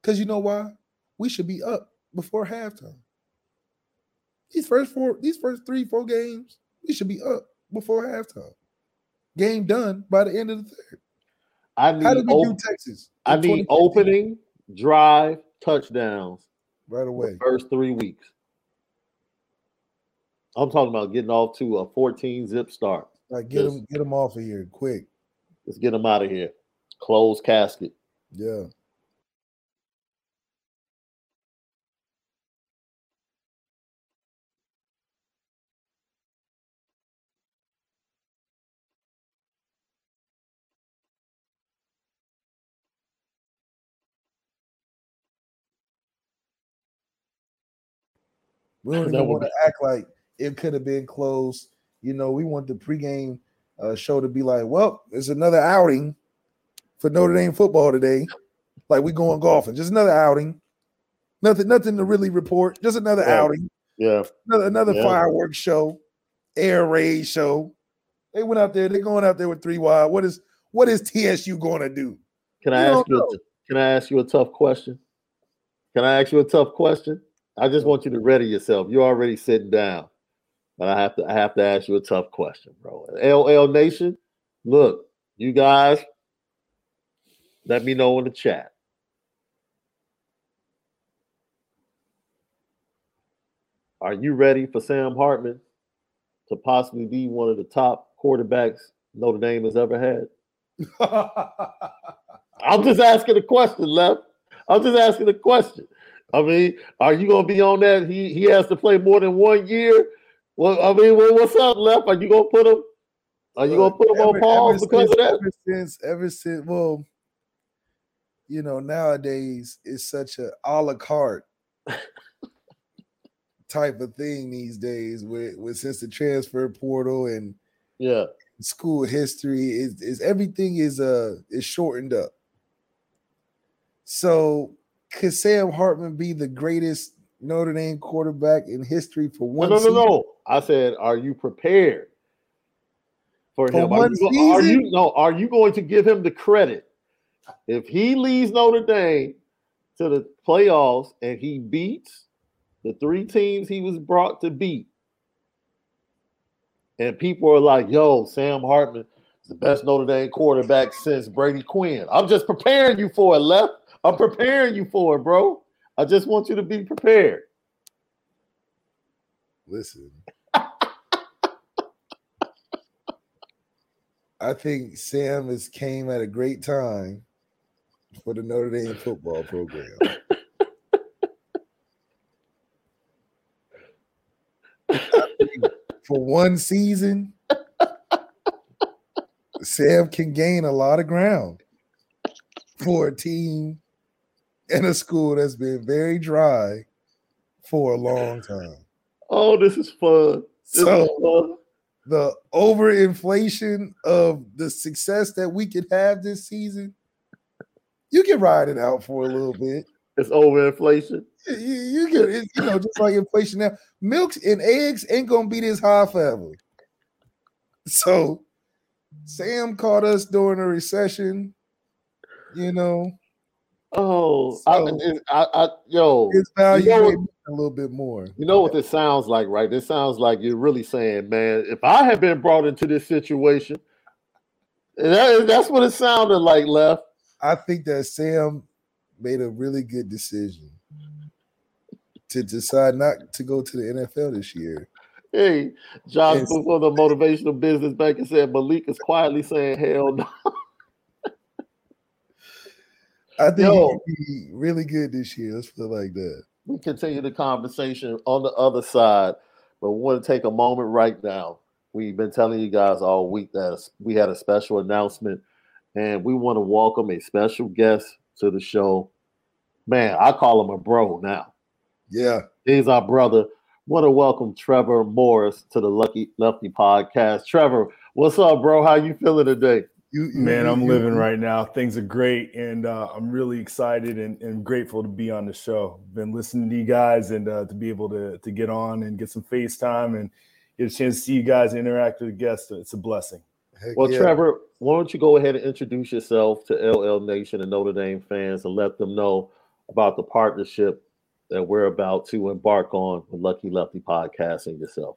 Because you know why? We should be up before halftime. These first four, these first three, four games, we should be up before halftime. Game done by the end of the third. I need How did we do Texas? I need opening, drive, touchdowns right away. first three weeks. I'm talking about getting off to a 14 zip start. Like get them, get them off of here quick. Let's get them out of here. Close casket. Yeah. We don't even want to act like it could have been close. You know, we want the pregame uh, show to be like, well, it's another outing for Notre Dame football today. Like we going golfing, just another outing. Nothing, nothing to really report. Just another Yeah. outing, Yeah. another, another Yeah. fireworks show, air raid show. They went out there. They're going out there with three wide. What is what is TSU going to do? Can I You ask you? A, can I ask you a tough question? Can I ask you a tough question? I just want you to ready yourself. You're already sitting down, but I have to. I have to ask you a tough question, bro. LL Nation, look, you guys, let me know in the chat. Are you ready for Sam Hartman to possibly be one of the top quarterbacks Notre Dame has ever had? I'm just asking a question, left. I'm just asking a question. I mean, are you gonna be on that? He he has to play more than one year. Well, I mean, well, what's up, left? Are you gonna put him? Are you gonna put him on Ever- pause ever because of that? Ever since, ever since, well, you know, nowadays it's such a a la carte type of thing these days. With, with since the transfer portal and Yeah, school history is is everything is uh is shortened up. So could Sam Hartman be the greatest Notre Dame quarterback in history for one? no, no, season? no. I said, are you prepared for, For him? Are you, are you no? Are you going to give him the credit if he leads Notre Dame to the playoffs and he beats the three teams he was brought to beat? And people are like, yo, Sam Hartman is the best Notre Dame quarterback since Brady Quinn. I'm just preparing you for it, left. I'm preparing you for it, bro. I just want you to be prepared. Listen. I think Sam has came at a great time for the Notre Dame football program. For one season, Sam can gain a lot of ground for a team and a school that's been very dry for a long time. Oh, this is fun. This So is fun. the overinflation of the success that we could have this season, you can ride it out for a little bit. It's overinflation. You, you can, it's, you know, just like inflation now. Milks and eggs ain't gonna be this high forever. So, Sam caught us during a recession. You know, Oh, I, So- it- I, I, yo, it's value know may what- be a little bit more. you know what this sounds like, right? This sounds like you're really saying, man, if I had been brought into this situation, that, that's what it sounded like, left. I think that Sam made a really good decision to decide not to go to the NFL this year. Hey, Josh Yes. Booth on the motivational business bank banker said Malik is quietly saying, hell no. I think Yo. he could be really good this year. Let's put it like that. we continue the conversation on the other side, but we want to take a moment right now. We've been telling you guys all week that we had a special announcement, and we want to welcome a special guest to the show. Man, I call him a bro now. Yeah. He's our brother. Want to welcome Trevor Morris to the Lucky Lefty podcast. Trevor, what's up, bro? How you feeling today? You, you Man, I'm you, living right now. Things are great, and uh, I'm really excited and, and, grateful to be on the show. Been listening to you guys, and uh, to be able to to get on and get some FaceTime and get a chance to see you guys interact with the guests. It's a blessing. Heck well, yeah. Trevor, why don't you go ahead and introduce yourself to LL Nation and Notre Dame fans, and let them know about the partnership that we're about to embark on with Lucky Lefty Podcast and yourself.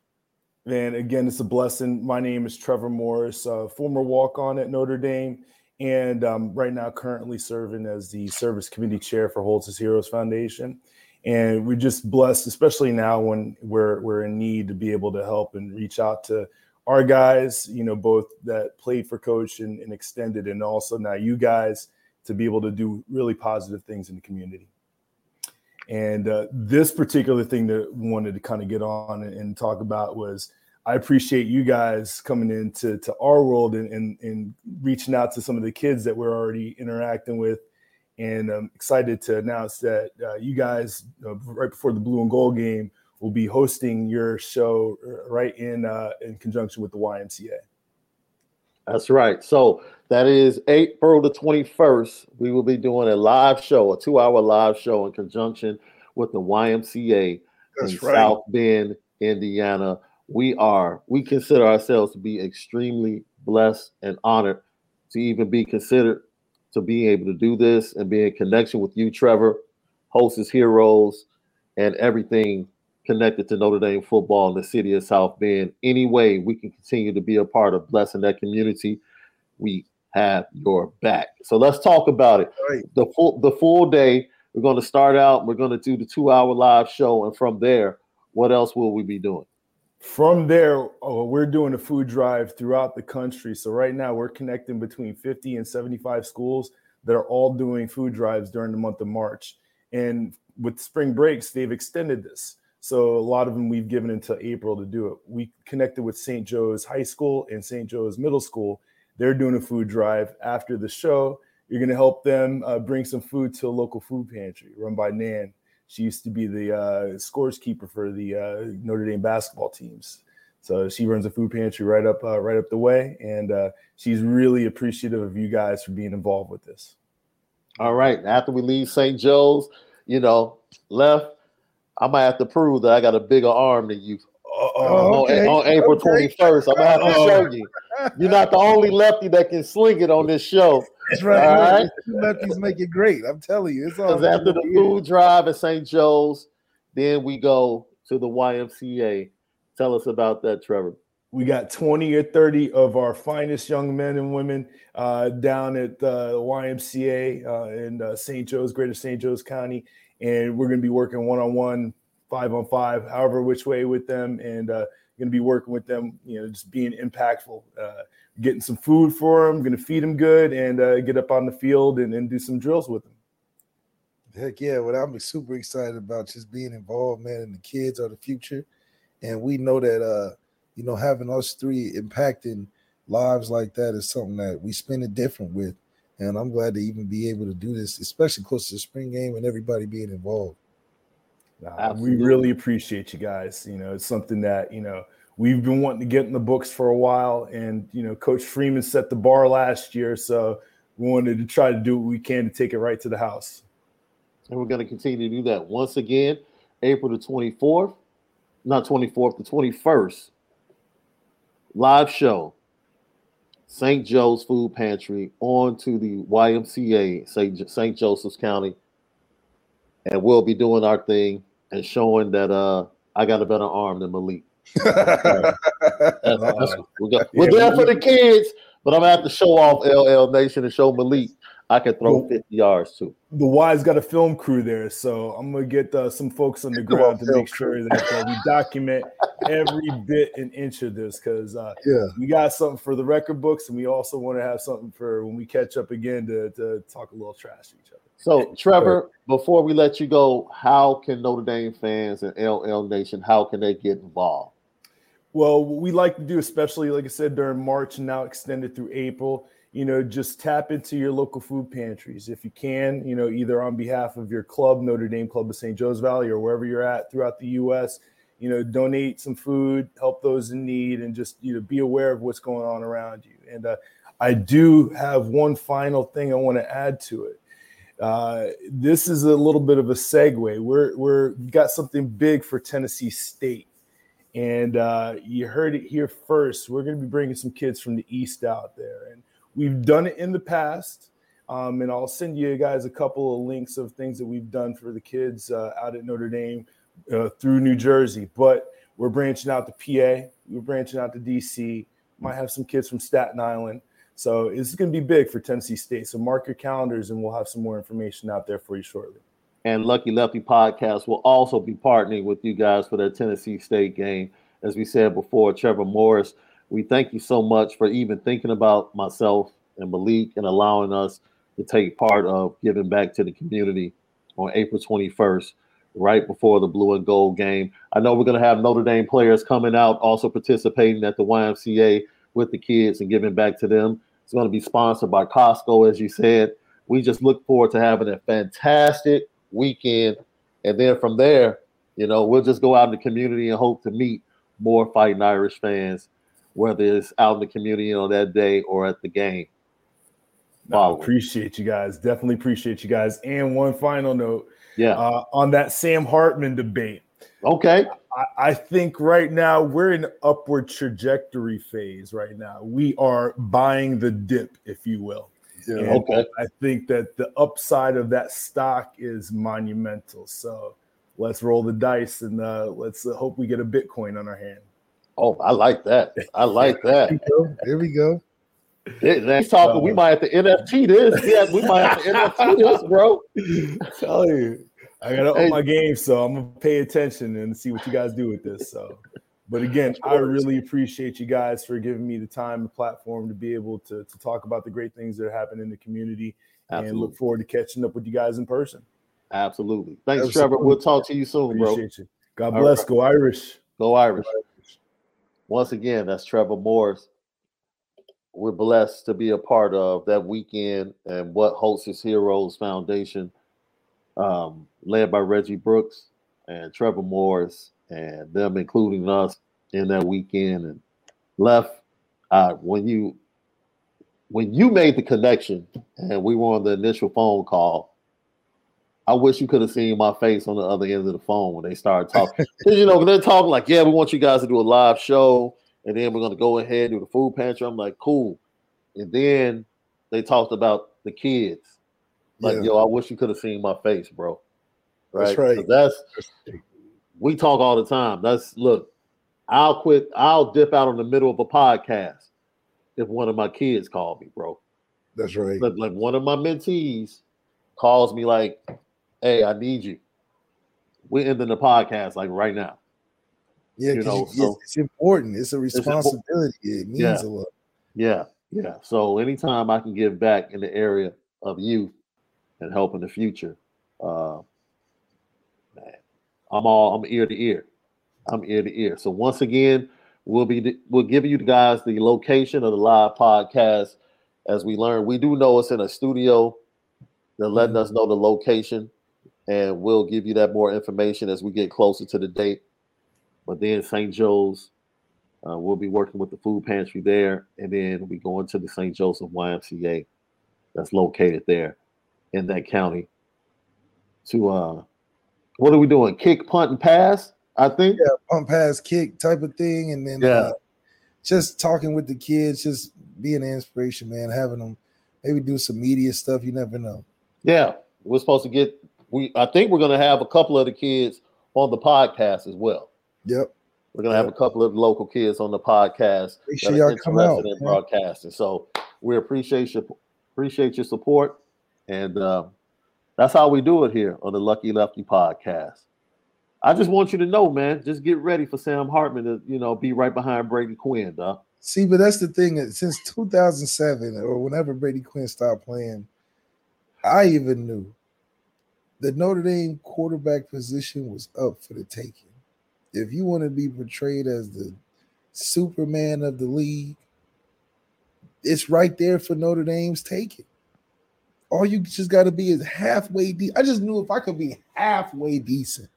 Man, again, it's a blessing. My name is Trevor Morris, uh, former walk on at Notre Dame, and um, right now currently serving as the service committee chair for Holtz's Heroes Foundation. And we're just blessed, especially now when we're, we're in need to be able to help and reach out to our guys, you know, both that played for coach and, and extended, and also now you guys to be able to do really positive things in the community. And uh, this particular thing that we wanted to kind of get on and, talk about was I appreciate you guys coming into to our world and, and, and, reaching out to some of the kids that we're already interacting with. And I'm excited to announce that uh, you guys, uh, right before the blue and gold game, will be hosting your show right in uh, in conjunction with the YMCA. That's right. So that is April the 21st. We will be doing a live show, a two hour live show in conjunction with the YMCA That's in right. South Bend, Indiana. We are, we consider ourselves to be extremely blessed and honored to even be considered to be able to do this and be in connection with you, Trevor, Holtz's Heroes, and everything connected to Notre Dame football in the city of South Bend. Any way we can continue to be a part of blessing that community, we have your back. So let's talk about it. Right. The full the full day. We're going to start out. We're going to do the two hour live show, and from there, what else will we be doing? From there, oh, we're doing a food drive throughout the country. So right now, we're connecting between 50 and 75 schools that are all doing food drives during the month of March. And with spring breaks, they've extended this. So a lot of them we've given until April to do it. We connected with St. Joe's High School and St. Joe's Middle School. They're doing a food drive after the show. You're going to help them uh, bring some food to a local food pantry run by Nan. She used to be the uh, scores keeper for the uh, Notre Dame basketball teams. So she runs a food pantry right up uh, right up the way, and uh, she's really appreciative of you guys for being involved with this. All right. After we leave St. Joe's, you know, left I might have to prove that I got a bigger arm than you. Oh, okay. on, on, April twenty okay. first, I'm gonna have to show you. You're not the only lefty that can sling it on this show. That's right. All right? Lefties make it great. I'm telling you, it's all after the food drive at St. Joe's, then we go to the YMCA. Tell us about that, Trevor. We got 20 or 30 of our finest young men and women uh, down at the YMCA uh, in uh, St. Joe's, Greater St. Joe's County and we're going to be working one on one, five on five, however which way with them, and uh, going to be working with them. You know, just being impactful, uh, getting some food for them, going to feed them good, and uh, get up on the field and, and do some drills with them. Heck yeah! What I'm super excited about just being involved, man. And the kids are the future, and we know that uh, you know having us three impacting lives like that is something that we spend it different with and I'm glad to even be able to do this, especially close to the spring game and everybody being involved. We really appreciate you guys. You know, it's something that, you know, we've been wanting to get in the books for a while. And, you know, Coach Freeman set the bar last year. So we wanted to try to do what we can to take it right to the house. And we're going to continue to do that once again, April the 24th, not 24th, the 21st, live show St. Joe's Food Pantry on to the YMCA, St. St. Joseph's County, and we'll be doing our thing and showing that uh I got a better arm than Malik. that's, that's, we got, we're there for the kids, but I'm gonna have to show off LL Nation and show Malik I could throw 50 yards too. The Y's got a film crew there, so I'm gonna get uh, some folks on the ground to make sure that uh, we document every bit and inch of this because uh, yeah, we got something for the record books, and we also want to have something for when we catch up again to, to talk a little trash to each other. So, Trevor, before we let you go, how can Notre Dame fans and LL Nation how can they get involved? Well, what we like to do, especially like I said during March and now extended through April, you know, just tap into your local food pantries if you can, you know, either on behalf of your club, Notre Dame Club of St. Joe's Valley, or wherever you're at throughout the U.S. You know, donate some food, help those in need, and just you know be aware of what's going on around you. And uh, I do have one final thing I want to add to it. Uh, this is a little bit of a segue. We're we're got something big for Tennessee State, and uh, you heard it here first. We're going to be bringing some kids from the East out there, and We've done it in the past. Um, and I'll send you guys a couple of links of things that we've done for the kids uh, out at Notre Dame uh, through New Jersey. But we're branching out to PA, we're branching out to DC, might have some kids from Staten Island. So it's going to be big for Tennessee State. So mark your calendars and we'll have some more information out there for you shortly. And Lucky Lefty Podcast will also be partnering with you guys for that Tennessee State game. As we said before, Trevor Morris we thank you so much for even thinking about myself and Malik and allowing us to take part of giving back to the community on April 21st, right before the blue and gold game. I know we're going to have Notre Dame players coming out, also participating at the YMCA with the kids and giving back to them. It's going to be sponsored by Costco, as you said. We just look forward to having a fantastic weekend. And then from there, you know, we'll just go out in the community and hope to meet more fighting Irish fans whether it's out in the community on that day or at the game. No, appreciate you guys. Definitely appreciate you guys. And one final note. Yeah. Uh, on that Sam Hartman debate. Okay. I, I, think right now we're in upward trajectory phase right now. We are buying the dip, if you will. Yeah, okay. I think that the upside of that stock is monumental. So let's roll the dice and uh, let's uh, hope we get a Bitcoin on our hand. Oh, I like that. I like that. Here we go. He's talking. we uh, might have to NFT this. Yeah, we might have to NFT this, bro. Tell you, I gotta hey. up my game, so I'm gonna pay attention and see what you guys do with this. So, but again, I really appreciate you guys for giving me the time and platform to be able to to talk about the great things that happen in the community, Absolutely. and look forward to catching up with you guys in person. Absolutely. Thanks, Absolutely. Trevor. We'll talk to you soon, appreciate bro. You. God bless. Right. Go Irish. Go Irish. Once again, that's Trevor Morris. We're blessed to be a part of that weekend and what Holtz's Heroes Foundation, um, led by Reggie Brooks and Trevor Morris, and them including us in that weekend. And left uh, when you when you made the connection and we were on the initial phone call, I wish you could have seen my face on the other end of the phone when they started talking. Because you know, they're talking like, yeah, we want you guys to do a live show, and then we're gonna go ahead and do the food pantry. I'm like, cool. And then they talked about the kids. Like, yeah. yo, I wish you could have seen my face, bro. Right. That's right. That's we talk all the time. That's look, I'll quit, I'll dip out in the middle of a podcast if one of my kids call me, bro. That's right. Like, like one of my mentees calls me like, hey, I need you. We're ending the podcast like right now. Yeah, you know, you, so it's important. It's a responsibility. It's it means yeah, a lot. Yeah, yeah. So anytime I can give back in the area of youth and help in the future, uh, man, I'm all I'm ear to ear. I'm ear to ear. So once again, we'll be we'll give you guys the location of the live podcast as we learn. We do know it's in a studio. They're letting mm-hmm. us know the location and we'll give you that more information as we get closer to the date. But then St. Joe's, uh, we'll be working with the food pantry there, and then we go into the St. Joseph YMCA that's located there in that county. To uh, what are we doing? Kick, punt, and pass. I think. Yeah, punt, pass, kick type of thing, and then yeah. Uh, just talking with the kids, just being an inspiration, man. Having them maybe do some media stuff. You never know. Yeah, we're supposed to get we I think we're going to have a couple of the kids on the podcast as well. Yep. We're going to have a couple of local kids on the podcast. Make sure y'all come out in broadcasting. So we appreciate your appreciate your support, and uh, that's how we do it here on the Lucky Lefty podcast. I just want you to know, man. Just get ready for Sam Hartman to, you know, be right behind Brady Quinn, dog. See, but that's the thing. Since 2007 or whenever Brady Quinn stopped playing, I even knew the Notre Dame quarterback position was up for the taking. If you want to be portrayed as the Superman of the league, it's right there for Notre Dame's taking. All you just got to be is halfway deep. I just knew if I could be halfway decent,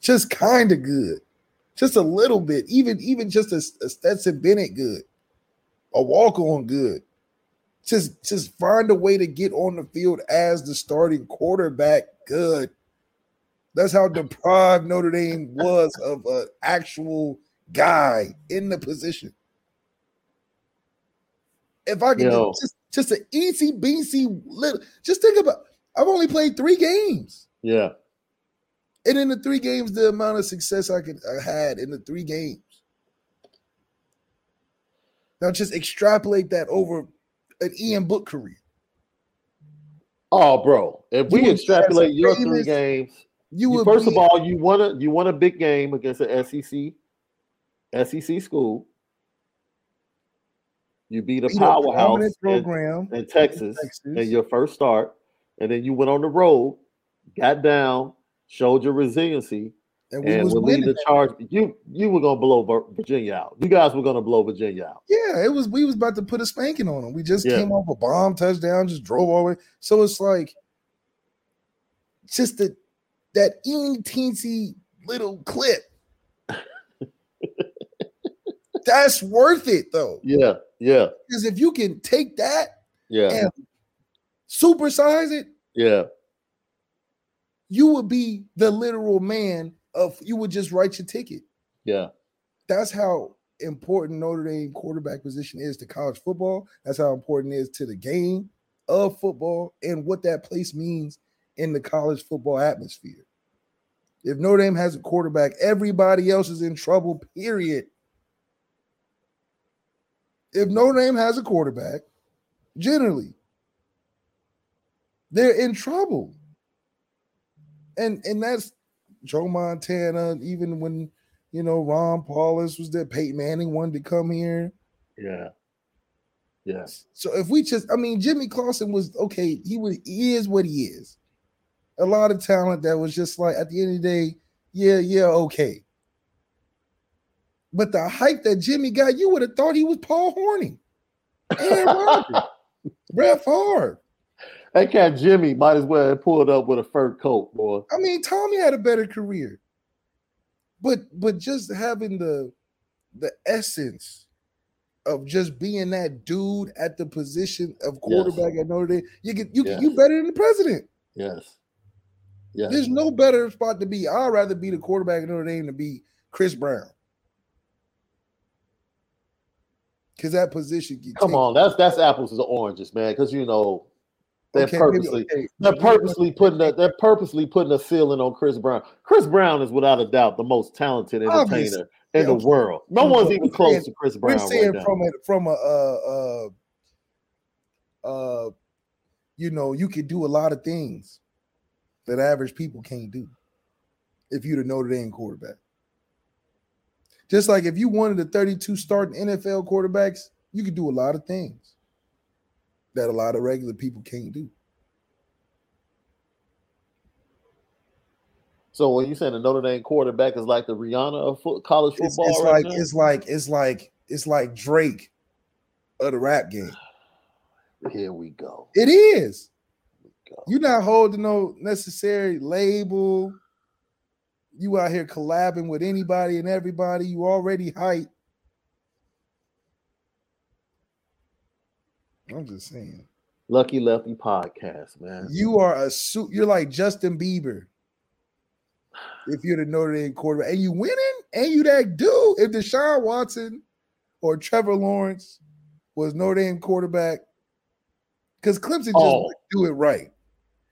just kind of good, just a little bit, even even just a, a Stetson Bennett good, a walk on good. Just just find a way to get on the field as the starting quarterback good. That's how deprived Notre Dame was of an actual guy in the position. If I can Yo. just just an easy beasy little just think about I've only played three games. Yeah. And in the three games, the amount of success I could I had in the three games. Now just extrapolate that over an Ian Book career. Oh, bro. If You we extrapolate your three games, You you, first be- of all, you want a you won a big game against the SEC, SEC school. You beat a powerhouse in, program in Texas, Texas. in your first start, and then you went on the road, got down, showed your resiliency, and we and was the charge. You you were gonna blow Virginia out. You guys were gonna blow Virginia out. Yeah, it was we was about to put a spanking on them. We just Yeah. came off a bomb touchdown, just drove all the way. So it's like just the that eeny teensy little clip. That's worth it though. Yeah, yeah, Because if you can take that yeah, and supersize it, yeah, you would be the literal man of you would just write your ticket. yeah. That's how important Notre Dame quarterback position is to college football. That's how important it is to the game of football and what that place means in the college football atmosphere. If Notre Dame has a quarterback, everybody else is in trouble, period. If Notre Dame has a quarterback, generally, they're in trouble. And and that's Joe Montana, even when you know Ron Powlus was there, Peyton Manning wanted to come here. Yeah. Yes. So if we just, I mean, Jimmy Clausen was okay. He was, he is what he is. A lot of talent that was just like at the end of the day, yeah, yeah, okay. But the hype that Jimmy got, you would have thought he was Paul Hornung, Aaron Rodgers, Brett Favre. That cat Jimmy might as well have pulled up with a fur coat, boy. I mean, Tommy had a better career, but but just having the the essence of just being that dude at the position of quarterback at Notre Dame, you get you Yes. you better than the president. Yes. Yes. There's no better spot to be. I'd rather be the quarterback at Notre Dame than be Chris Brown. Because that position Come on, that's that's apples to oranges, man. Because you know they're Okay, maybe- purposely okay. they're purposely putting a, they're purposely putting a ceiling on Chris Brown. Chris Brown is without a doubt the most talented entertainer Obviously. in Yeah, the world. No one's even saying- close to Chris Brown We're saying right from a from a uh uh uh you know, you could do a lot of things that average people can't do if you're the Notre Dame quarterback. Just like if you wanted the 32 starting NFL quarterbacks, you could do a lot of things that a lot of regular people can't do. So when you saying the Notre Dame quarterback is like the Rihanna of foot, college It's, football, it's right like now? it's like it's like it's like Drake of the rap game. here we go. It is. go. You're not holding no necessary label. You out here collabing with anybody and everybody. You already hype. I'm just saying. Lucky Lefty podcast, man. You are a suit. You're like Justin Bieber. If you're the Notre Dame quarterback and you winning and you that dude, if Deshaun Watson or Trevor Lawrence was Notre Dame quarterback, because Clemson just Oh. do it right.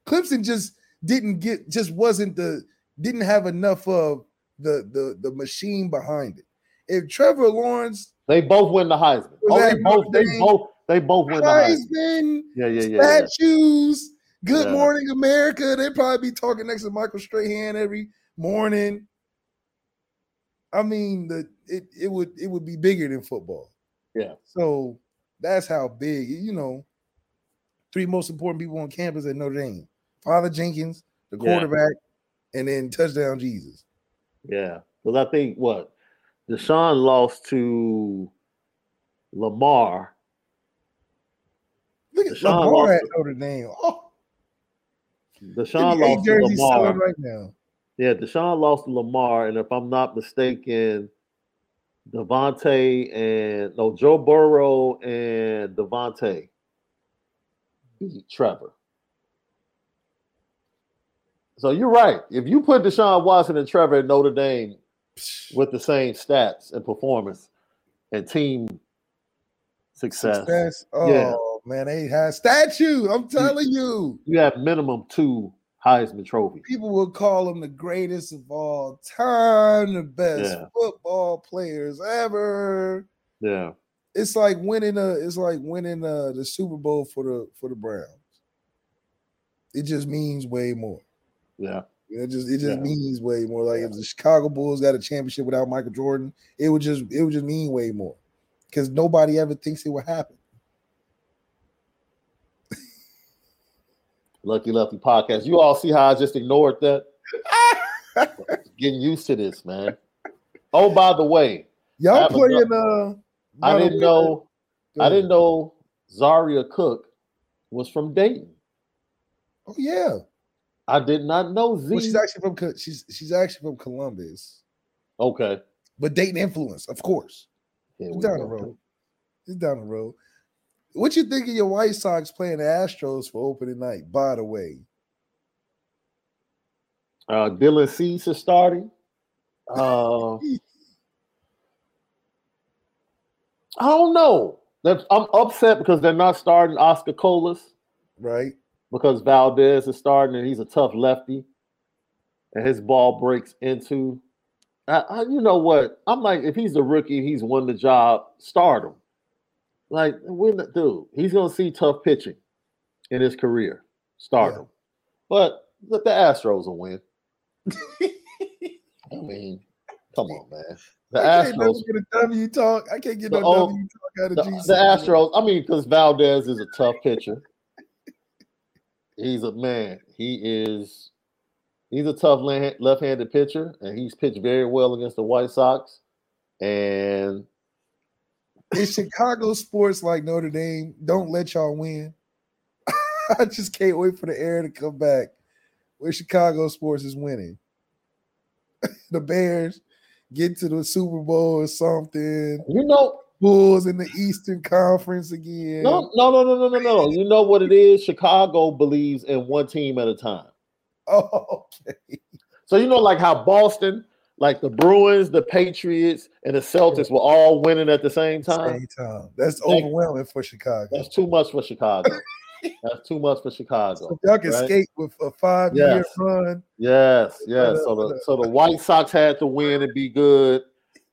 Clemson just didn't get, just wasn't the, didn't have enough of the the the machine behind it. If Trevor Lawrence, They both win the Heisman. Oh, they both Notre they both they both win the Heisman. Yeah, yeah, yeah. yeah. statues. Good Yeah. morning, America. They'd probably be talking next to Michael Strahan every morning. I mean, the it it would it would be bigger than football. Yeah. So that's how big, you know, three most important people on campus at Notre Dame. Father Jenkins, the Yeah. quarterback, and then touchdown Jesus. Yeah, because I think what Deshaun lost to Lamar Look at Deshaun Lamar at Notre Dame. Oh, Deshaun lost to Lamar. right now. Yeah, Deshaun lost to Lamar, and if I'm not mistaken, Devontae and no Joe Burrow and Devontae beat Trevor. So you're right. If you put Deshaun Watson and Trevor at Notre Dame with the same stats and performance and team success, Success. Oh Yeah. Man, they had statue. I'm telling you. you have minimum two Heisman trophies. People will call him the greatest of all time, the best Yeah. football players ever. Yeah. It's like winning a it's like winning uh the Super Bowl for the for the Browns. It just means way more. Yeah. It just it just Yeah. means way more. Like if the Chicago Bulls got a championship without Michael Jordan, it would just it would just mean way more. Because nobody ever thinks it would happen. Lucky Lefty podcast. You all see how I just ignored that? Getting used to this, man. Oh, by the way, Y'all playing uh I didn't know I didn't know Zaria Cook was from Dayton. Oh yeah. I did not know Z. Well, she's actually from she's she's actually from Columbus, okay. but Dayton influence, of course. It's down the road. It's down the road. What you think of your White Sox playing the Astros for opening night? By the way, Uh, Dylan Cease is starting. Uh, I don't know. That's- I'm upset because they're not starting Oscar Colas. right? because Valdez is starting and he's a tough lefty, and his ball breaks into. I, I, you know what? I'm like, if he's a rookie, he's won the job. Start him. Like, when dude, he's gonna see tough pitching in his career. Start Yeah. him. But the, the Astros will win. I mean, come on, man. The I can't Astros. get a W talk. I can't get no old- W talk out of The, GC. the Astros, I mean, because Valdez is a tough pitcher. He's a man. He is. He's a tough left-handed pitcher, and he's pitched very well against the White Sox. And Is Chicago sports like Notre Dame? Don't let y'all win. I just can't wait for the air to come back where Chicago sports is winning. the Bears get to the Super Bowl or something. you know, Bulls in the Eastern Conference again. no, no, no, no, no, no, no. You know what it is? Chicago believes in one team at a time. Oh, okay. So you know, like how Boston, like the Bruins, the Patriots, and the Celtics were all winning at the same time. Same time. That's overwhelming for Chicago. That's too much for Chicago. That's too much for Chicago. So y'all can right? skate with a five year Yes. run. Yes, yes. So the the- so the White Sox had to win and be good.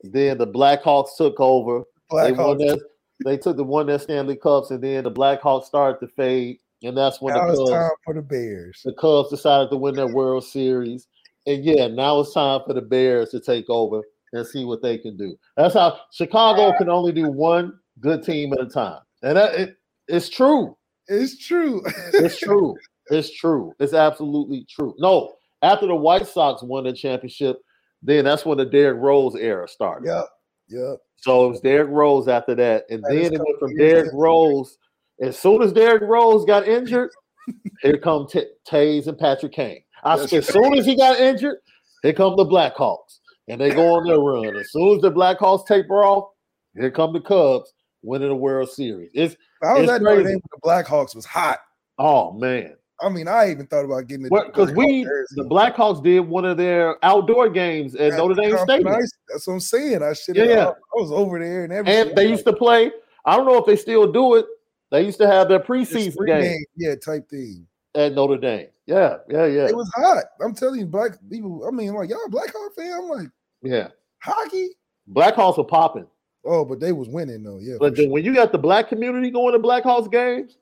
Then the Blackhawks took over. They won that. They took the one their Stanley Cups, and then the Blackhawks started to fade, and that's when the Now it's Cubs time for the Bears. the Cubs decided to win their World Series. And yeah, now it's time for the Bears to take over and see what they can do. That's how Chicago can only do one good team at a time, and that it, it's true. It's true. It's true. It's true. It's absolutely true. No, after the White Sox won the championship, then that's when the Derrick Rose era started. yep. Yep. So it was Derrick Rose after that, and That then it went from Derrick. Rose. As soon as Derrick Rose got injured, here come T- Toews and Patrick Kane. I, That's as soon as he got injured, here come the Blackhawks, and they go on their run. As soon as the Blackhawks taper off, here come the Cubs winning the World Series. It's I was It's at Notre. Dame when the Blackhawks was hot. oh man, I mean, I even thought about getting it because we the Blackhawks did one of their outdoor games at At Notre Dame Stadium. Ice, That's what I'm saying. I should Yeah, have. yeah. I was over there and everything. And they used to play. I don't know if they still do it. They used to have their preseason game yeah, type thing. at Notre Dame. Yeah, yeah, yeah, It was hot. I'm telling you, black people. I mean, like y'all, Blackhawk fan. I'm like yeah. hockey. Blackhawks were popping, Oh, but they was winning though. Yeah, but then sure. when you got the black community going to Blackhawks games,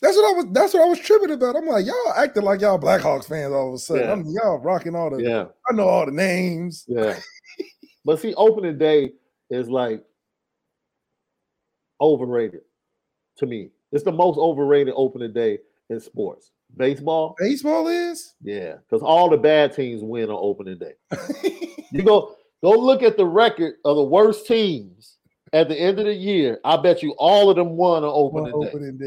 that's what I was. That's what I was tripping about. I'm like, y'all acting like y'all Blackhawks fans all of a sudden. Yeah. I mean, y'all rocking all the. yeah, I know all the names. yeah. but see, opening day is like overrated to me. It's the most overrated opening day in sports. Baseball, Baseball is. yeah, because all the bad teams win on opening day. You go go look at the record of the worst teams at the end of the year, I bet you all of them won on opening, day. opening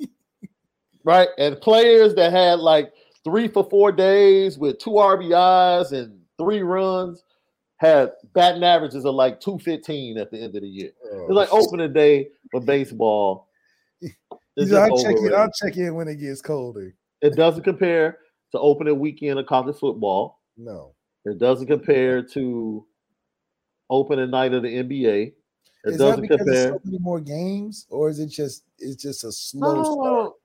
day. right? And players that had like three for four days with two RBIs and three runs had batting averages of like 215 at the end of the year. Oh, it's like opening day for baseball. It's I'll check in. I'll check in when it gets colder. It doesn't compare to opening weekend of college football. No. It doesn't compare to opening night of the NBA. It Is doesn't because compare. so many more games, or is it just it's just a slow start? No,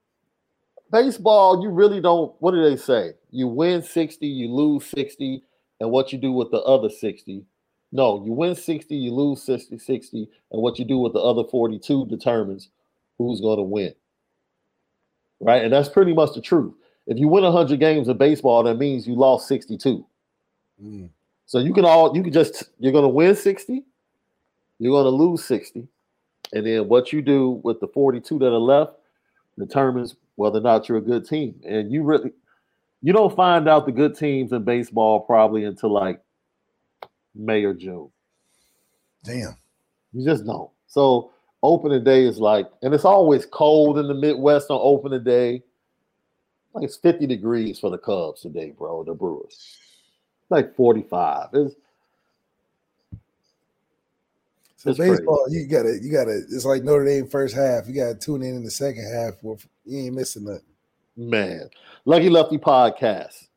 baseball, you really don't. What do they say? You win 60, you lose 60, and what you do with the other 60. No, you win 60, you lose 60, 60, and what you do with the other 42 determines who's going to win. Right? And that's pretty much the truth. If you win 100 games of baseball, that means you lost 62. Mm. So you can all you can just you're going to win 60, you're going to lose 60, and then what you do with the 42 that are left determines whether or not you're a good team. And you really you don't find out the good teams in baseball probably until like May or June. Damn. You just don't. So opening day is like, and it's always cold in the Midwest on opening day. Like it's 50 degrees for the Cubs today, bro. The Brewers. Like 45. It's So It's crazy. baseball, you gotta, you gotta. It's like Notre Dame first half. You gotta tune in in the second half. You ain't missing nothing. man. Lucky Lefty podcast.